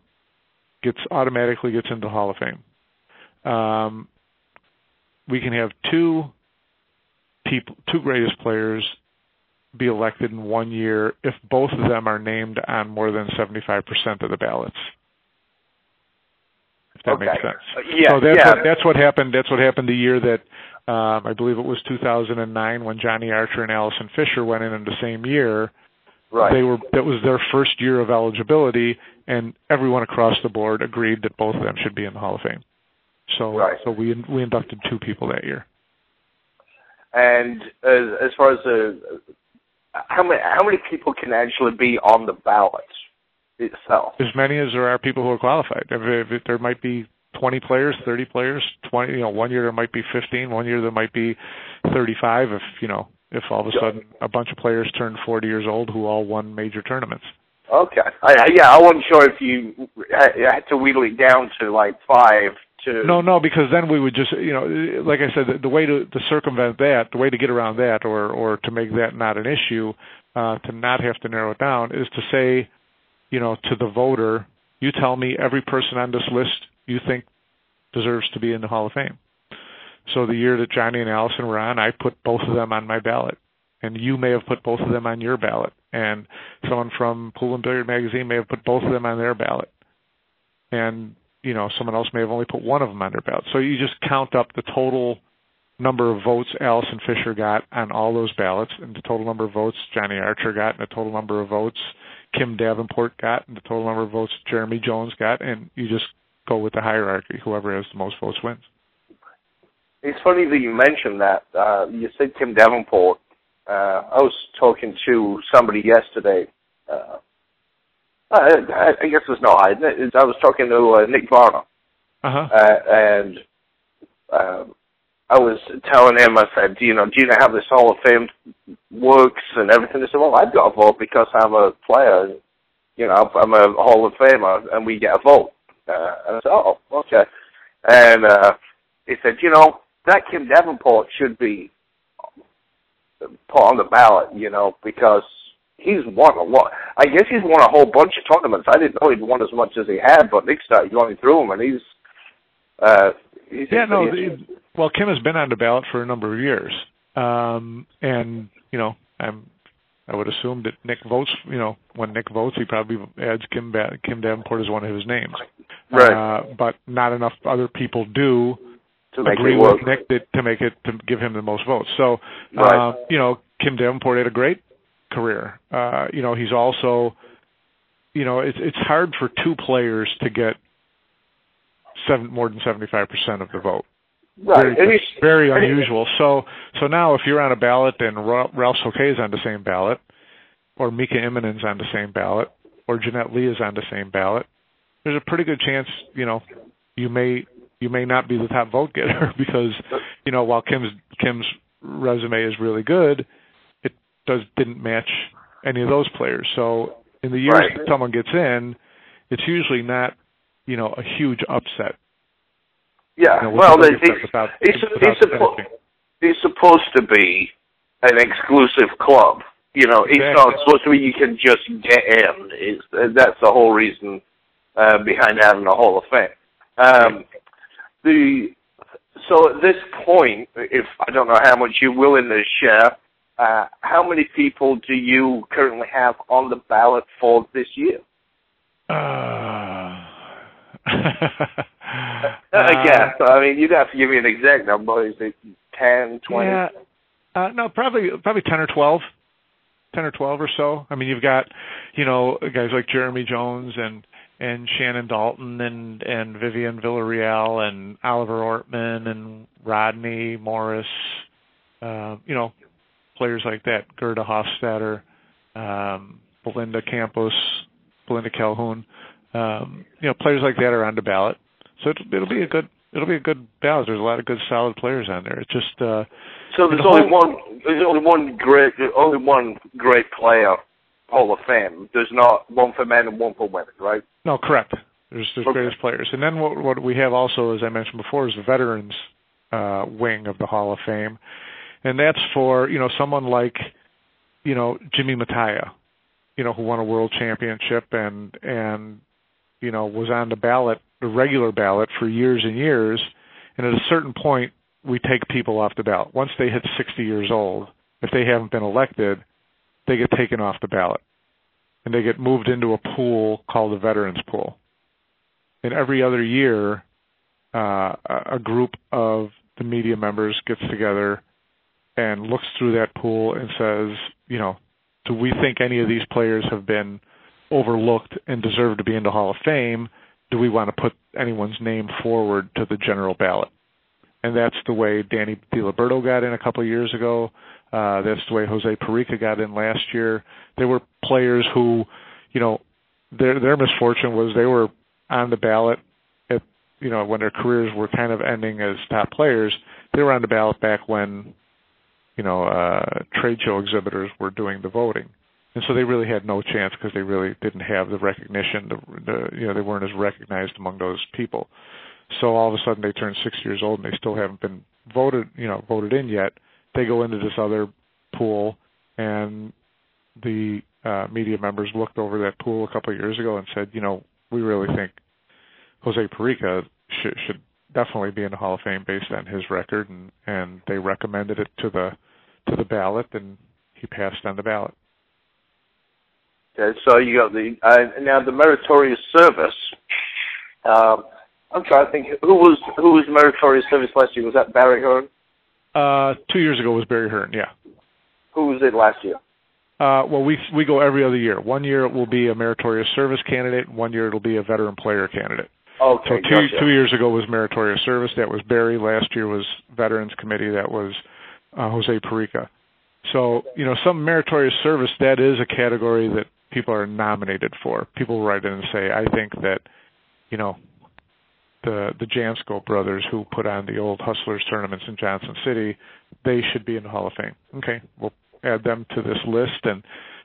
gets automatically gets into the Hall of Fame. Um, we can have two people, two greatest players be elected in one year if both of them are named on more than 75% of the ballots. If that okay. makes sense. Uh, yeah, so that's yeah. what that's what happened. That's what happened the year that um, I believe it was 2009 when Johnny Archer and Allison Fisher went in in the same year. Right. They were that was their first year of eligibility, and everyone across the board agreed that both of them should be in the Hall of Fame. So right. so we we inducted two people that year. And as, as far as the how many how many people can actually be on the ballot itself? As many as there are people who are qualified. If, if there might be 20 players, 30 players, 20. You know, one year there might be 15. One year there might be 35. If you know, if all of a sudden a bunch of players turned 40 years old who all won major tournaments. Okay. I, yeah, I wasn't sure if you had to wheedle it down to like five to no no because then we would just you know like i said the, the way to, to circumvent that the way to get around that or or to make that not an issue uh to not have to narrow it down is to say you know to the voter you tell me every person on this list you think deserves to be in the hall of fame. So the year that johnny and allison were on i put both of them on my ballot. And you may have put both of them on your ballot. And someone from pool and billiard magazine may have put both of them on their ballot. And you know someone else may have only put one of them on their ballot. So you just count up the total number of votes Allison Fisher got on all those ballots, and the total number of votes Johnny Archer got, and the total number of votes Kim Davenport got and the total number of votes Jeremy Jones got, and you just go with the hierarchy. Whoever has the most votes wins. It's funny that you mentioned that. Uh, you said Kim Davenport. Uh, I was talking to somebody yesterday. Uh, I, I guess it's not I. I was talking to uh, Nick Varner, uh-huh. uh, and um, I was telling him, I said, you know, do you know how this Hall of Fame works and everything? He said, well, I've got a vote because I'm a player. You know, I'm a Hall of Famer, and we get a vote. Uh, and I said, oh, okay. And uh, he said, you know, that Kim Davenport should be put on the ballot, you know, because he's won a lot. I guess he's won a whole bunch of tournaments. I didn't know he'd won as much as he had, but Nick started going through them, and he's uh, he's yeah, no. The, well, Kim has been on the ballot for a number of years, um, and you know, I'm I would assume that Nick votes. You know, when Nick votes, he probably adds Kim ba- Kim Davenport as one of his names. Right. Uh, but not enough other people do to make agree with Nick that, to make it to give him the most votes. So, Right. uh, you know, Kim Davenport had a great career. Uh, you know, he's also, you know, it's it's hard for two players to get seven more than seventy five percent of the vote. Right. Very, very unusual. So so now if you're on a ballot and Ralf Souquet is on the same ballot, or Mika Immonen's on the same ballot, or Jeanette Lee is on the same ballot, there's a pretty good chance, you know, you may you may not be the top vote getter because, you know, while Kim's Kim's resume is really good, does didn't match any of those players. So in the years Right. that someone gets in, it's usually not, you know, a huge upset. yeah. You know, well, he's, without- he's, without he's, suppo- he's supposed to be an exclusive club. You know, it's Exactly. not supposed to be you can just get in. It's, that's the whole reason uh, behind having a Hall of Fame. Um, the so at this point, if I don't know how much you're willing to share, uh, how many people do you currently have on the ballot for this year? Uh, Again, I mean, you'd have to give me an exact number. Is it 10, 20? Yeah. Uh, no, probably probably ten or twelve, ten or twelve or so. I mean, you've got, you know, guys like Jeremy Jones and and Shannon Daulton and and Vivian Villarreal and Oliver Ortmann and Rodney Morris, uh, you know, players like that. Gerda Hofstatter, um, Belinda Campos, Belinda Calhoun, um, you know, players like that are on the ballot. So it'll, it'll be a good it'll be a good ballot. There's a lot of good solid players on there. It's just uh, So there's the only whole- one. There's only one great. Only one great player Hall of Fame. There's not one for men and one for women, right? No, correct. There's the Okay. greatest players, and then what what we have also, as I mentioned before, is the veterans uh, wing of the Hall of Fame, and that's for you know someone like you know Jimmy Mataya, you know who won a world championship and and you know was on the ballot, the regular ballot for years and years, and at a certain point we take people off the ballot. Once they hit 60 years old, if they haven't been elected, they get taken off the ballot and they get moved into a pool called the Veterans Pool. And every other year, uh, a a group of the media members gets together and looks through that pool and says, you know, do we think any of these players have been overlooked and deserve to be in the Hall of Fame? Do we want to put anyone's name forward to the general ballot? And that's the way Danny DiLiberto got in a couple of years ago. Uh, that's the way Jose Parica got in last year. There were players who, you know, their their misfortune was they were on the ballot at you know when their careers were kind of ending as top players. They were on the ballot back when, you know, uh, trade show exhibitors were doing the voting, and so they really had no chance because they really didn't have the recognition. The, the you know they weren't as recognized among those people. So all of a sudden they turn 60 years old and they still haven't been voted, you know, voted in yet. They go into this other pool, and the uh, media members looked over that pool a couple of years ago and said, you know, we really think Jose Parica should, should definitely be in the Hall of Fame based on his record, and and they recommended it to the to the ballot, and he passed on the ballot. Okay, so you got the uh, now the meritorious service. Um, I'm trying to think who was who was meritorious service last year. Was that Barry Hearn? Uh, two years ago was Barry Hearn, yeah. Who was it last year? Uh, well, we we go every other year. One year it will be a meritorious service candidate. One year it'll be a veteran player candidate. Okay. So two gotcha. two years ago was meritorious service. That was Barry. Last year was Veterans Committee. That was uh, Jose Parica. So you know, some meritorious service that is a category that people are nominated for. People write in and say, I think that you know the the Jansco brothers who put on the old Hustlers tournaments in Johnston City, they should be in the Hall of Fame. Okay, we'll add them to this list and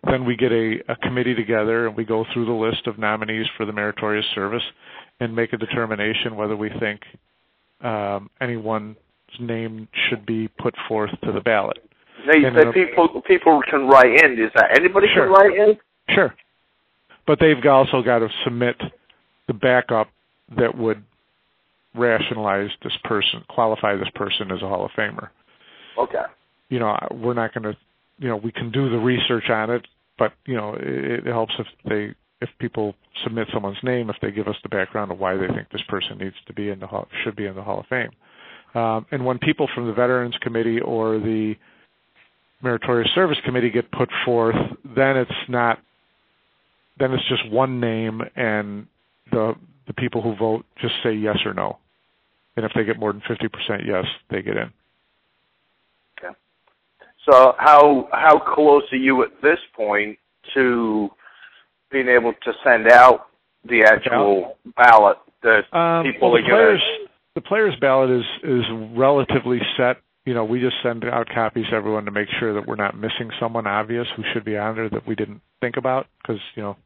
then we get a, a committee together and we go through the list of nominees for the meritorious service and make a determination whether we think um, anyone's name should be put forth to the ballot. Now you And said people people can write in. Is that anybody Sure. can write in? Sure. But they've also got to submit the backup that would rationalize this person, qualify this person as a Hall of Famer. Okay. You know, we're not going to, you know, we can do the research on it, but you know, it, it helps if they, if people submit someone's name, if they give us the background of why they think this person needs to be in the hall, should be in the Hall of Fame. Um, and when people from the Veterans Committee or the Meritorious Service Committee get put forth, then it's not, then it's just one name, and the the people who vote just say yes or no. And if they get more than fifty percent yes, they get in. Okay. So how how close are you at this point to being able to send out the actual ballot that Um, people well, are the going players the players ballot is is relatively set. You know, we just send out copies to everyone to make sure that we're not missing someone obvious who should be on there that we didn't think about. Because you know,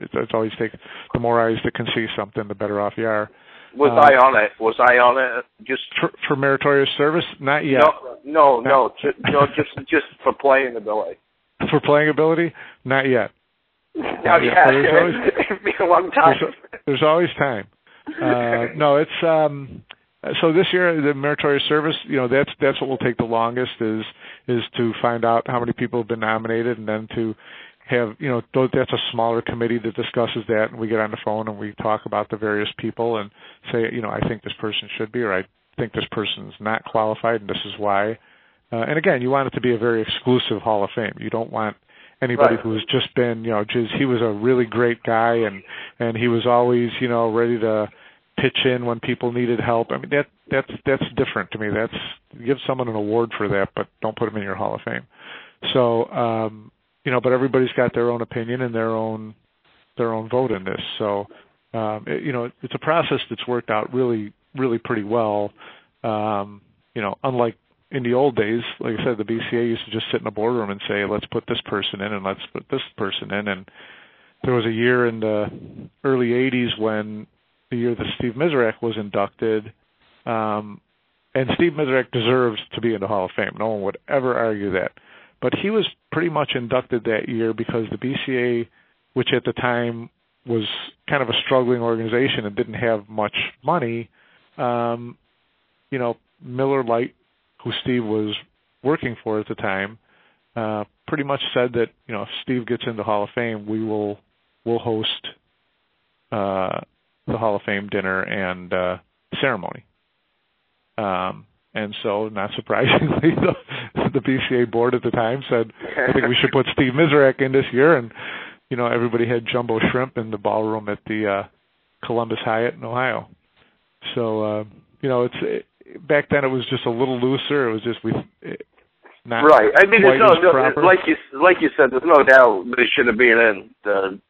it's always take the more eyes that can see something, the better off you are. Was Uh, I on it? Was I on it? Just For, for meritorious service, not yet. no, no, no, ju- no, just just for playing ability. For playing ability, not yet. Now, yeah, there's always- it'd be a long time. There's, there's always time. Uh, no, it's um, so this year the meritorious service. You know, that's that's what will take the longest is is to find out how many people have been nominated, and then to have you know that's a smaller committee that discusses that, and we get on the phone and we talk about the various people and say, you know, I think this person should be, or I think this person's not qualified, and this is why. Uh, and again, you want it to be a very exclusive Hall of Fame. You don't want anybody Right. who's just been, you know, just he was a really great guy and and he was always, you know, ready to pitch in when people needed help. I mean that that's that's different to me. That's give someone an award for that, but don't put them in your Hall of Fame. So, um, you know, but everybody's got their own opinion and their own their own vote in this. So, um, it, you know, it's a process that's worked out really really pretty well. Um, you know, unlike in the old days, like I said, the BCA used to just sit in a boardroom and say, "Let's put this person in and let's put this person in." And there was a year in the early '80s when the year that Steve Mizerak was inducted, um, and Steve Mizerak deserves to be in the Hall of Fame. No one would ever argue that. But he was pretty much inducted that year because the BCA, which at the time was kind of a struggling organization and didn't have much money, um, you know, Miller Lite, who Steve was working for at the time, uh, pretty much said that you know if Steve gets into Hall of Fame, we will will host uh, the Hall of Fame dinner and uh, ceremony. Um, and so, not surprisingly, the, the BCA board at the time said, "I think we should put Steve Mizerak in this year." And you know, everybody had jumbo shrimp in the ballroom at the uh, Columbus Hyatt in Ohio. So, uh, you know, it's it, back then it was just a little looser. It was just we it, not Right. I mean, there's no, no like you like you said, there's no doubt they should have been in the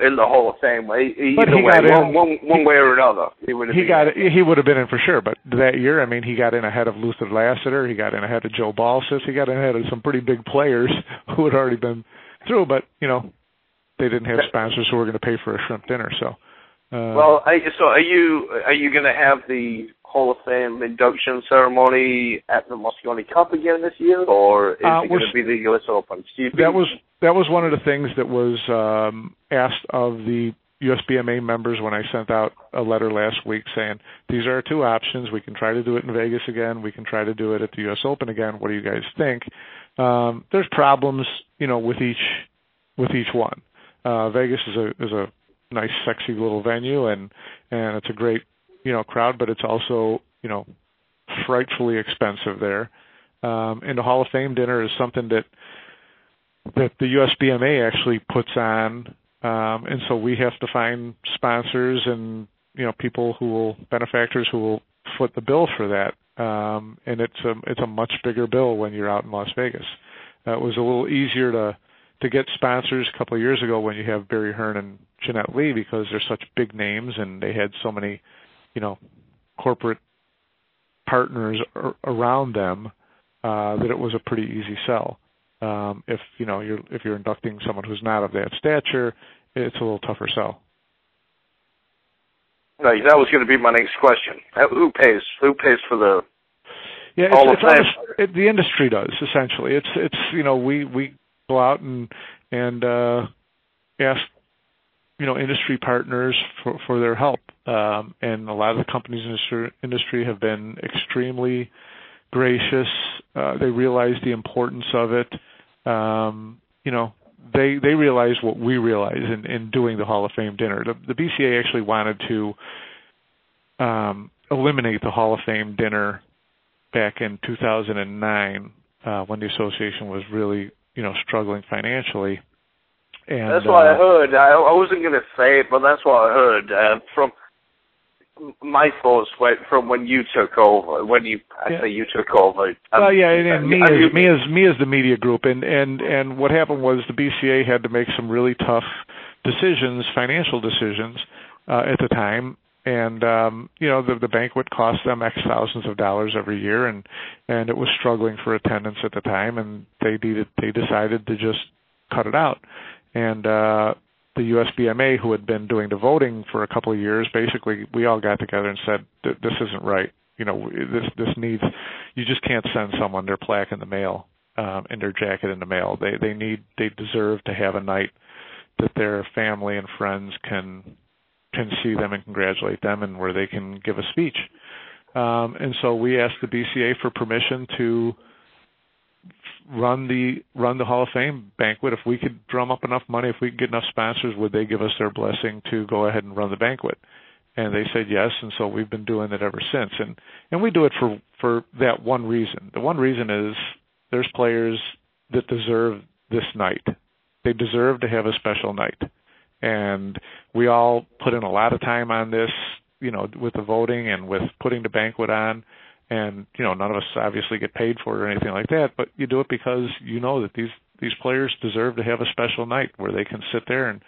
in the Hall of Fame. E- But Either he way, got one, in. one, one way or another, he would have he been got in. he would have been in for sure. But that year, I mean, he got in ahead of Luther Lassiter. He got in ahead of Joe Balsis. He got in ahead of some pretty big players who had already been through. But you know, they didn't have sponsors who were going to pay for a shrimp dinner. So, uh, Well, I, so are you are you going to have the Hall of Fame induction ceremony at the Mosconi Cup again this year, or is Uh, it going to be the U.S. Open? That was that was one of the things that was um, asked of the USBMA members when I sent out a letter last week saying these are our two options. We can try to do it in Vegas again. We can try to do it at the U.S. Open again. What do you guys think? Um, there's problems, you know, with each with each one. Uh, Vegas is a is a nice, sexy little venue, and and it's a great you know crowd, but it's also you know frightfully expensive there. Um, and the Hall of Fame dinner is something that that the USBMA actually puts on, um, and so we have to find sponsors and you know people who will benefactors who will foot the bill for that. Um, and it's a it's a much bigger bill when you're out in Las Vegas. Uh, it was a little easier to to get sponsors a couple of years ago when you have Barry Hearn and Jeanette Lee because they're such big names and they had so many, you know, corporate partners ar- around them uh, that it was a pretty easy sell. Um, if you know you're if you're inducting someone who's not of that stature, it's a little tougher sell. Right, that was going to be my next question. Who pays? Who pays for the Yeah, it's, of it's Fame? it, the industry does essentially. It's it's you know we we go out and and uh, ask you know industry partners for for their help, um, and a lot of the companies in the industry have been extremely gracious. Uh, they realize the importance of it. Um, you know, they they realize what we realize in, in doing the Hall of Fame dinner. The, the BCA actually wanted to um, eliminate the Hall of Fame dinner back in 2009 uh, when the association was really you know struggling financially. And That's what I uh, heard. I, I wasn't going to say it, but that's what I heard uh, from my thoughts went from when you took over. When you, I Yeah. say you took over. um, Well, yeah, and, and me as you- me as me as the media group, and and and what happened was the BCA had to make some really tough decisions, financial decisions, uh, at the time, and um, you know the the banquet cost them X thousands of dollars every year, and and it was struggling for attendance at the time, and they needed they decided to just cut it out, and uh, the USBMA, who had been doing the voting for a couple of years, basically we all got together and said this isn't right. You know, this this needs. You just can't send someone their plaque in the mail um, and their jacket in the mail. They they need they deserve to have a night that their family and friends can can see them and congratulate them, and where they can give a speech. Um, and so we asked the BCA for permission to run the run the Hall of Fame banquet. If we could drum up enough money, if we could get enough sponsors, would they give us their blessing to go ahead and run the banquet? And they said yes, and so we've been doing it ever since. And and we do it for for that one reason. The one reason is there's players that deserve this night. They deserve to have a special night. And we all put in a lot of time on this, you know, with the voting and with putting the banquet on and you know none of us obviously get paid for it or anything like that but you do it because you know that these these players deserve to have a special night where they can sit there and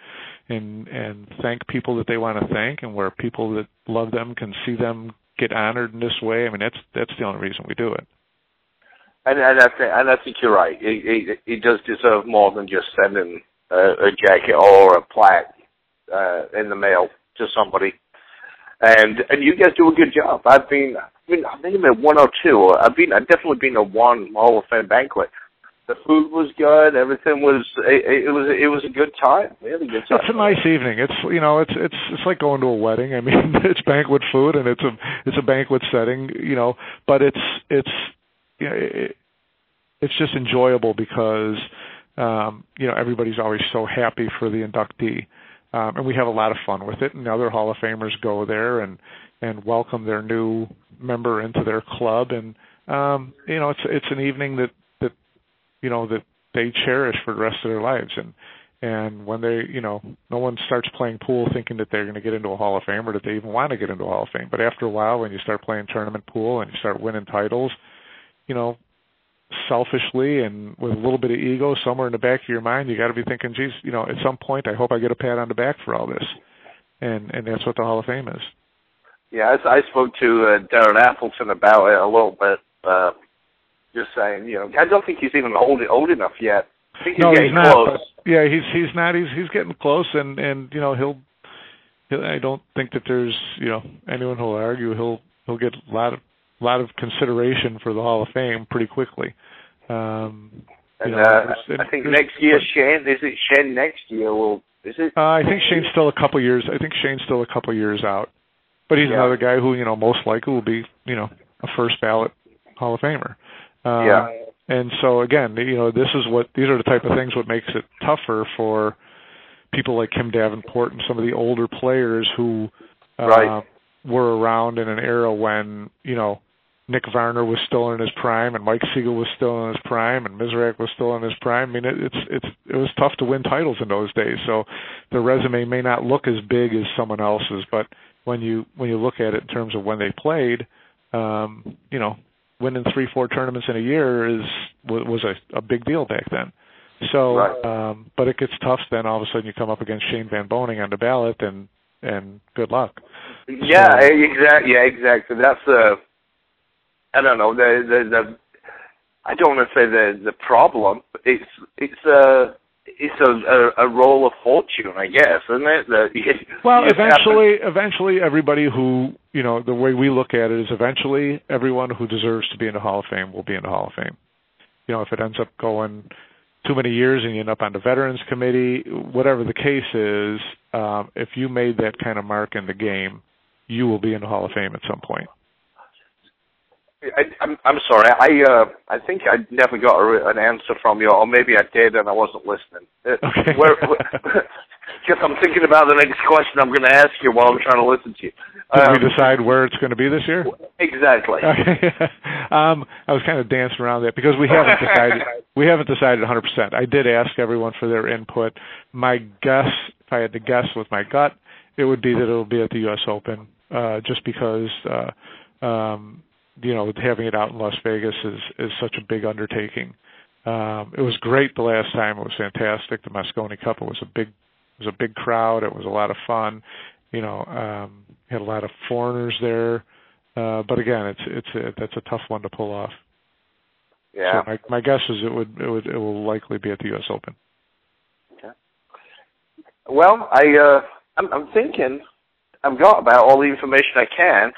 and and thank people that they want to thank and where people that love them can see them get honored in this way i mean that's that's the only reason we do it And, and I think, and I think you're right. He, he, he does deserve more than just sending a, a jacket or a plaque uh, in the mail to somebody. And and you guys do a good job. I've been, I mean, I've been at one or two. I've been, I've definitely been to one Hall of Fame banquet. The food was good. Everything was, it, it was, it was a good time. Really good time. it's a nice evening it's you know it's it's it's like going to a wedding i mean it's banquet food and it's a it's a banquet setting you know but it's it's you know, it, it's just enjoyable because um you know everybody's always so happy for the inductee um and we have a lot of fun with it. And other hall of famers go there and and welcome their new member into their club. And um you know it's it's an evening that that you know that they cherish for the rest of their lives. And and when they you know no one starts playing pool thinking that they're going to get into a hall of fame or that they even want to get into a hall of fame. But after a while when you start playing tournament pool and you start winning titles you know selfishly and with a little bit of ego somewhere in the back of your mind you got to be thinking geez you know at some point i hope i get a pat on the back for all this and and that's what the hall of fame is Yeah, I, I spoke to uh, Darren Appleton about it a little bit. Uh, just saying, you know, I don't think he's even old old enough yet. I think he's no, getting he's not. close. But yeah, he's he's not. He's he's getting close, and and you know he'll. he'll I don't think that there's you know anyone who'll argue he'll he'll get a lot of lot of consideration for the Hall of Fame pretty quickly. Um, And you know, uh, I think next year Shane is it Shane next year will is it? Uh, I think Shane's still a couple years. I think Shane's still a couple years out, but he's Yeah. another guy who you know most likely will be you know a first ballot Hall of Famer. Uh, yeah. And so again, you know, this is what these are the type of things what makes it tougher for people like Kim Davenport and some of the older players who uh, Right. were around in an era when you know Nick Varner was still in his prime, and Mike Siegel was still in his prime, and Mizerak was still in his prime. I mean, it, it's it's it was tough to win titles in those days. So the resume may not look as big as someone else's, but when you when you look at it in terms of when they played, um, you know, winning three four tournaments in a year is was a, a big deal back then. So, right. um, but it gets tough. Then all of a sudden you come up against Shane Van Boening on the ballot, and and good luck. Yeah, so, exactly. Yeah, exactly. That's the. I don't know the the the. I don't want to say the the problem. It's it's a it's a, a, a roll of fortune, I guess, isn't it? That well, eventually, eventually, everybody who you know, the way we look at it is, eventually, everyone who deserves to be in the Hall of Fame will be in the Hall of Fame. You know, if it ends up going too many years and you end up on the Veterans Committee, whatever the case is, um, if you made that kind of mark in the game, you will be in the Hall of Fame at some point. I, I'm I'm sorry. I uh I think I never got a, an answer from you, or maybe I did and I wasn't listening. Uh, okay. Where, because I'm thinking about the next question I'm going to ask you while I'm trying to listen to you. Did um, we decide where it's going to be this year? Exactly. um, I was kind of dancing around that because we haven't decided. we haven't decided 100%. I did ask everyone for their input. My guess, if I had to guess with my gut, it would be that it'll be at the U.S. Open, uh, just because. Uh, um, you know, having it out in Las Vegas is is such a big undertaking. Um, it was great the last time; it was fantastic. The Mosconi Cup it was a big it was a big crowd. It was a lot of fun. You know, um, had a lot of foreigners there. Uh, but again, it's it's a, that's a tough one to pull off. Yeah. So my my guess is it would it would it will likely be at the U.S. Open. Okay. Well, I uh, I'm, I'm thinking I've got about all the information I can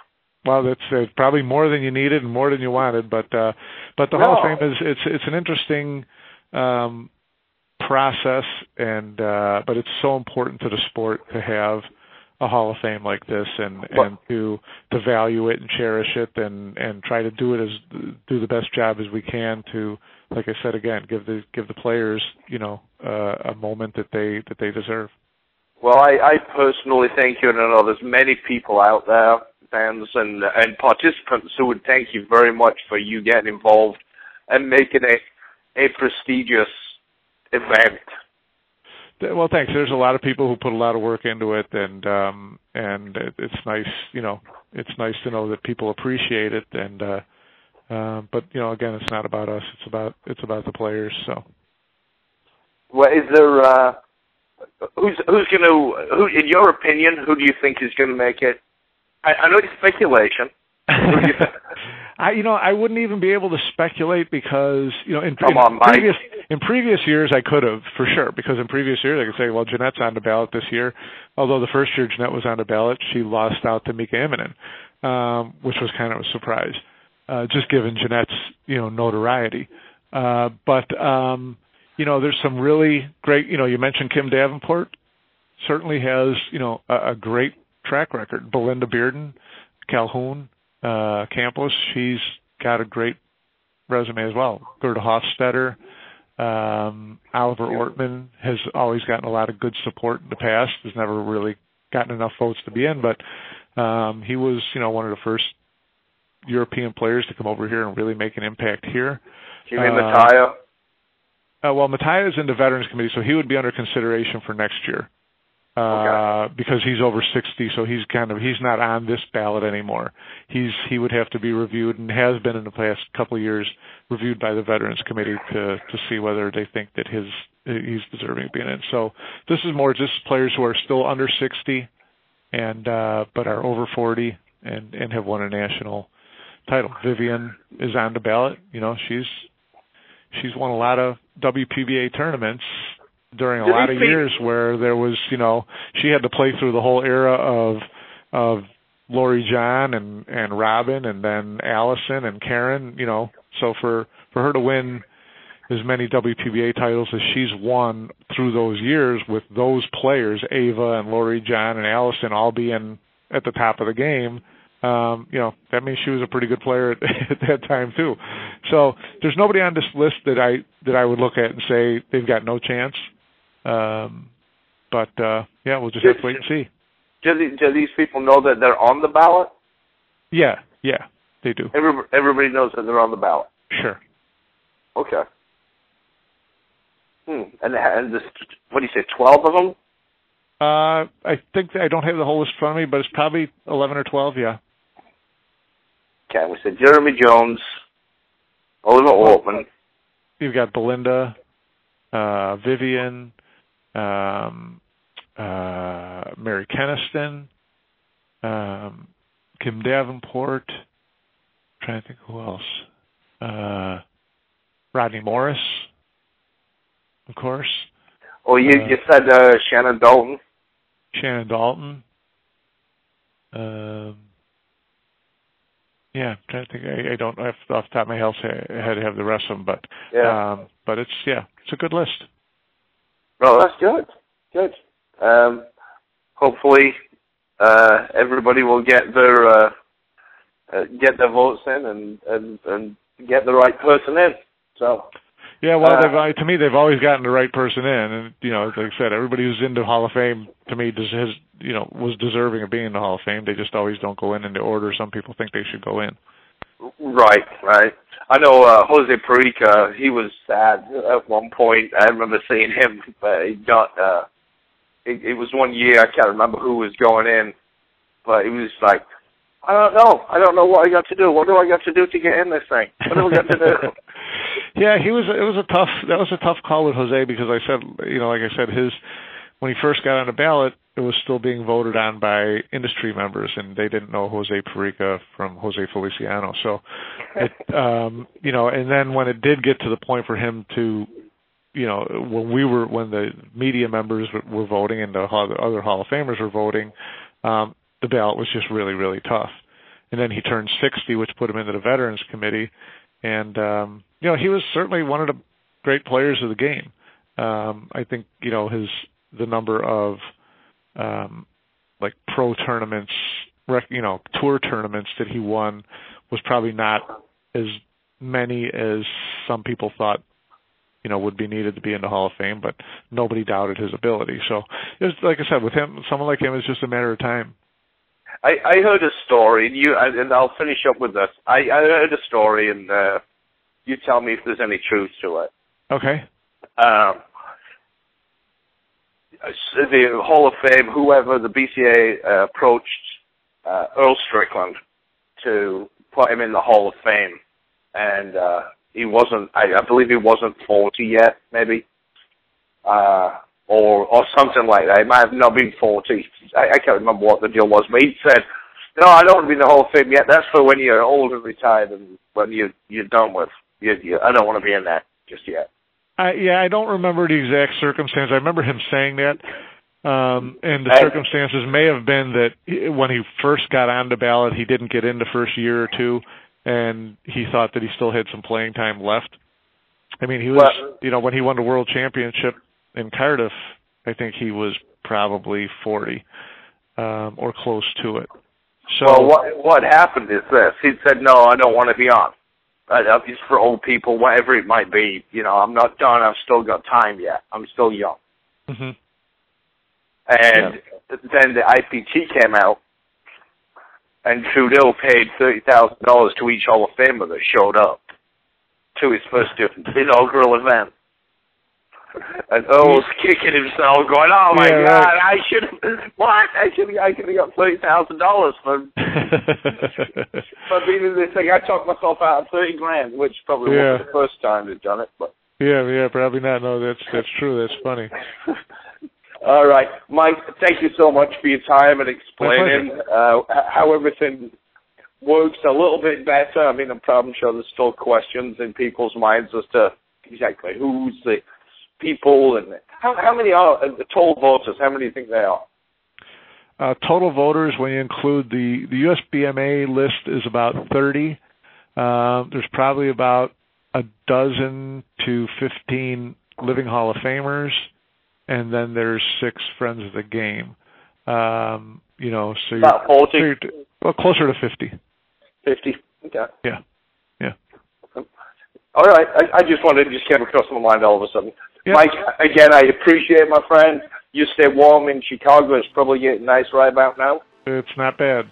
well, that's uh, probably more than you needed and more than you wanted, but uh, but the no. Hall of Fame is it's it's an interesting um, process, and uh, but it's so important to the sport to have a Hall of Fame like this, and well, and to to value it and cherish it, and and try to do it as do the best job as we can to, like I said again, give the give the players you know uh, a moment that they that they deserve. Well, I, I personally think you, and I know there's many people out there fans and and participants who would thank you very much for you getting involved and making it a prestigious event. Well, thanks. There's a lot of people who put a lot of work into it, and um, and it's nice, you know, it's nice to know that people appreciate it. And uh, uh, but you know, again, it's not about us. It's about it's about the players. So. Well, is there uh, who's who's going to who, in your opinion, who do you think is going to make it I, I know it's speculation. I, you know, I wouldn't even be able to speculate because, you know, in, in on, previous in previous years I could have for sure because in previous years I could say, well, Jeanette's on the ballot this year. Although the first year Jeanette was on the ballot, she lost out to Mika Immonen, um, which was kind of a surprise, uh, just given Jeanette's you know notoriety. Uh, but um, you know, there's some really great. You know, you mentioned Kim Davenport, certainly has you know a, a great track record. Belinda Bearden, Calhoun, uh, Campos, she's got a great resume as well. Gerda Hofstatter, um, Oliver Ortmann has always gotten a lot of good support in the past. Has never really gotten enough votes to be in, but um, he was, you know, one of the first European players to come over here and really make an impact here. You mean uh, Mataya? Uh, well, Mataya is in the Veterans Committee, so he would be under consideration for next year uh, okay. because he's over 60, so he's kind of he's not on this ballot anymore. He's he would have to be reviewed and has been in the past couple of years reviewed by the Veterans Committee to to see whether they think that his he's deserving of being in. So this is more just players who are still under 60 and uh, but are over 40 and and have won a national title. Vivian is on the ballot. You know, she's she's won a lot of WPBA tournaments during a Did lot of years where there was, you know, she had to play through the whole era of of Loree Jon and and Robin and then Allison and Karen, you know. So for for her to win as many WPBA titles as she's won through those years with those players, Ewa and Loree Jon and Allison all being at the top of the game, um, you know, that means she was a pretty good player at, at that time too. So there's nobody on this list that I that I would look at and say they've got no chance. Um, but uh, yeah, we'll just have to wait and see. Do, do these people know that they're on the ballot? Yeah, yeah, they do. Everybody, everybody knows that they're on the ballot. Sure. Okay. Hmm. And and this, what do you say? Twelve of them? Uh, I think I don't have the whole list in front of me, but it's probably eleven or twelve. Yeah. Okay, we said Jeremy Jones, Oliver Ortmann. You've got Belinda, uh, Vivian, um, uh, Mary Kenniston, um, Kim Davenport. I'm trying to think who else. Uh, Rodney Morris, of course. Oh, you Uh, you said uh, Shannon Daulton. Shannon Daulton. Um, yeah, I'm trying to think. I, I don't have off the top of my head head have the rest of them, but Yeah. um, but it's yeah, it's a good list. Oh, that's good. Good. Um, hopefully, uh, everybody will get their uh, uh, get their votes in and, and and get the right person in. So Yeah, well, Uh, they've uh, to me they've always gotten the right person in, and you know, like I said, everybody who's into Hall of Fame to me does has you know was deserving of being in the Hall of Fame. They just always don't go in in the order some people think they should go in. Right, right. I know uh, Jose Parica. He was sad at one point. I remember seeing him, but he got. Uh, it, it was one year. I can't remember who was going in, but he was like, I don't know. I don't know what I got to do. What do I got to do to get in this thing? What do I got to do? yeah, he was. It was a tough. That was a tough call with Jose because I said, you know, like I said, his when he first got on the ballot, it was still being voted on by industry members, and they didn't know Jose Parica from Jose Feliciano. So, it, um, you know, and then when it did get to the point for him to, you know, when we were when the media members were voting and the other Hall of Famers were voting, um, the ballot was just really, really tough. And then he turned 60, which put him into the Veterans Committee, and um, you know, he was certainly one of the great players of the game. Um, I think you know his the number of um, like pro tournaments, rec, you know, tour tournaments that he won was probably not as many as some people thought you know would be needed to be in the Hall of Fame, but nobody doubted his ability. So it was like I said, with him, someone like him, it's just a matter of time. I, I heard a story, and you and I'll finish up with this. I, I heard a story, and uh, you tell me if there's any truth to it. Okay. Um, the Hall of Fame, whoever the BCA uh, approached uh, Earl Strickland to put him in the Hall of Fame, and uh, he wasn't. I, I believe he wasn't 40 yet, maybe, uh, or or something like that. He might have not been 40. I, I can't remember what the deal was, but he said, "No, I don't want to be in the Hall of Fame yet. That's for when you're old and retired, and when you you're done with. You, you, I don't want to be in that just yet." I, yeah, I don't remember the exact circumstance. I remember him saying that, um, and the circumstances may have been that when he first got on the ballot, he didn't get in the first year or two, and he thought that he still had some playing time left. I mean, he was, Well- you know, when he won the world championship in Cardiff, I think he was probably forty um, or close to it. So, well, what what happened is this: he said, "No, I don't want to be on. It's for old people, whatever it might be. You know, I'm not done. I've still got time yet. I'm still young." Mhm. And then the IPT came out, and Trudeau paid thirty thousand dollars to each Hall of Famer that showed up to his first inaugural event. And Earl was kicking himself, going, "Oh my Yeah, God, right. I should have what? I should I could have got thirty thousand dollars for for being in this thing. I talked myself out of thirty grand, which probably Yeah. wasn't the first time they'd done it, but." yeah, yeah, probably not. No, that's that's true. That's funny. All right, Mike. Thank you so much for your time and explaining uh, how everything works a little bit better. I mean, I'm probably sure there's still questions in people's minds as to exactly who's the people and how how many are uh, total voters. How many do you think they are? Uh, total voters, when you include the the USBMA list, is about 30. Uh, there's probably about a dozen to 15 living Hall of Famers, and then there's six friends of the game. Um, you know, so you're, About 40, so you're well closer to 50. 50. Okay. Yeah, yeah. All right. I, I just wanted to just came across my mind all of a sudden. Yeah. Mike, again, I appreciate my friend. You stay warm in Chicago. It's probably getting nice right about now. It's not bad.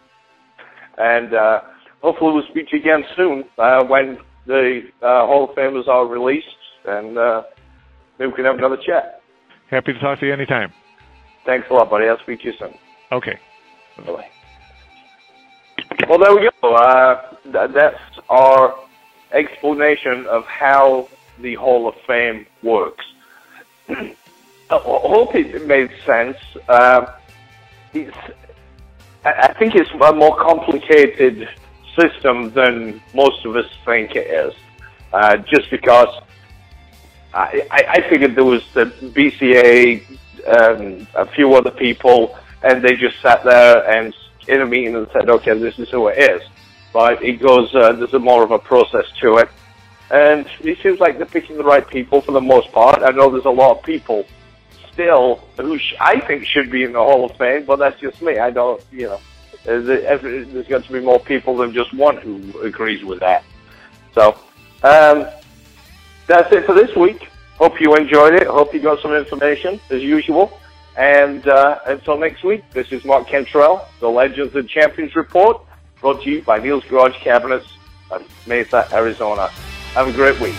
And uh, hopefully we'll speak to you again soon uh, when the uh, Hall of Famers are released, and uh, maybe we can have another chat. Happy to talk to you anytime. Thanks a lot, buddy. I'll speak to you soon. Okay. Bye-bye. Well, there we go. Uh, that's our explanation of how the Hall of Fame works. I hope it made sense. Uh, it's, I think it's a more complicated system than most of us think it is. Uh, just because I, I figured there was the BCA, um, a few other people, and they just sat there and in a meeting and said, okay, this is who it is. But it goes, uh, there's a more of a process to it. And it seems like they're picking the right people for the most part. I know there's a lot of people still who sh- I think should be in the Hall of Fame, but that's just me. I don't, you know, there's got to be more people than just one who agrees with that. So, um, that's it for this week. Hope you enjoyed it. Hope you got some information as usual. And uh, until next week, this is Mark Cantrell, the Legends and Champions Report, brought to you by Neil's Garage Cabinets of Mesa, Arizona. Have a great week.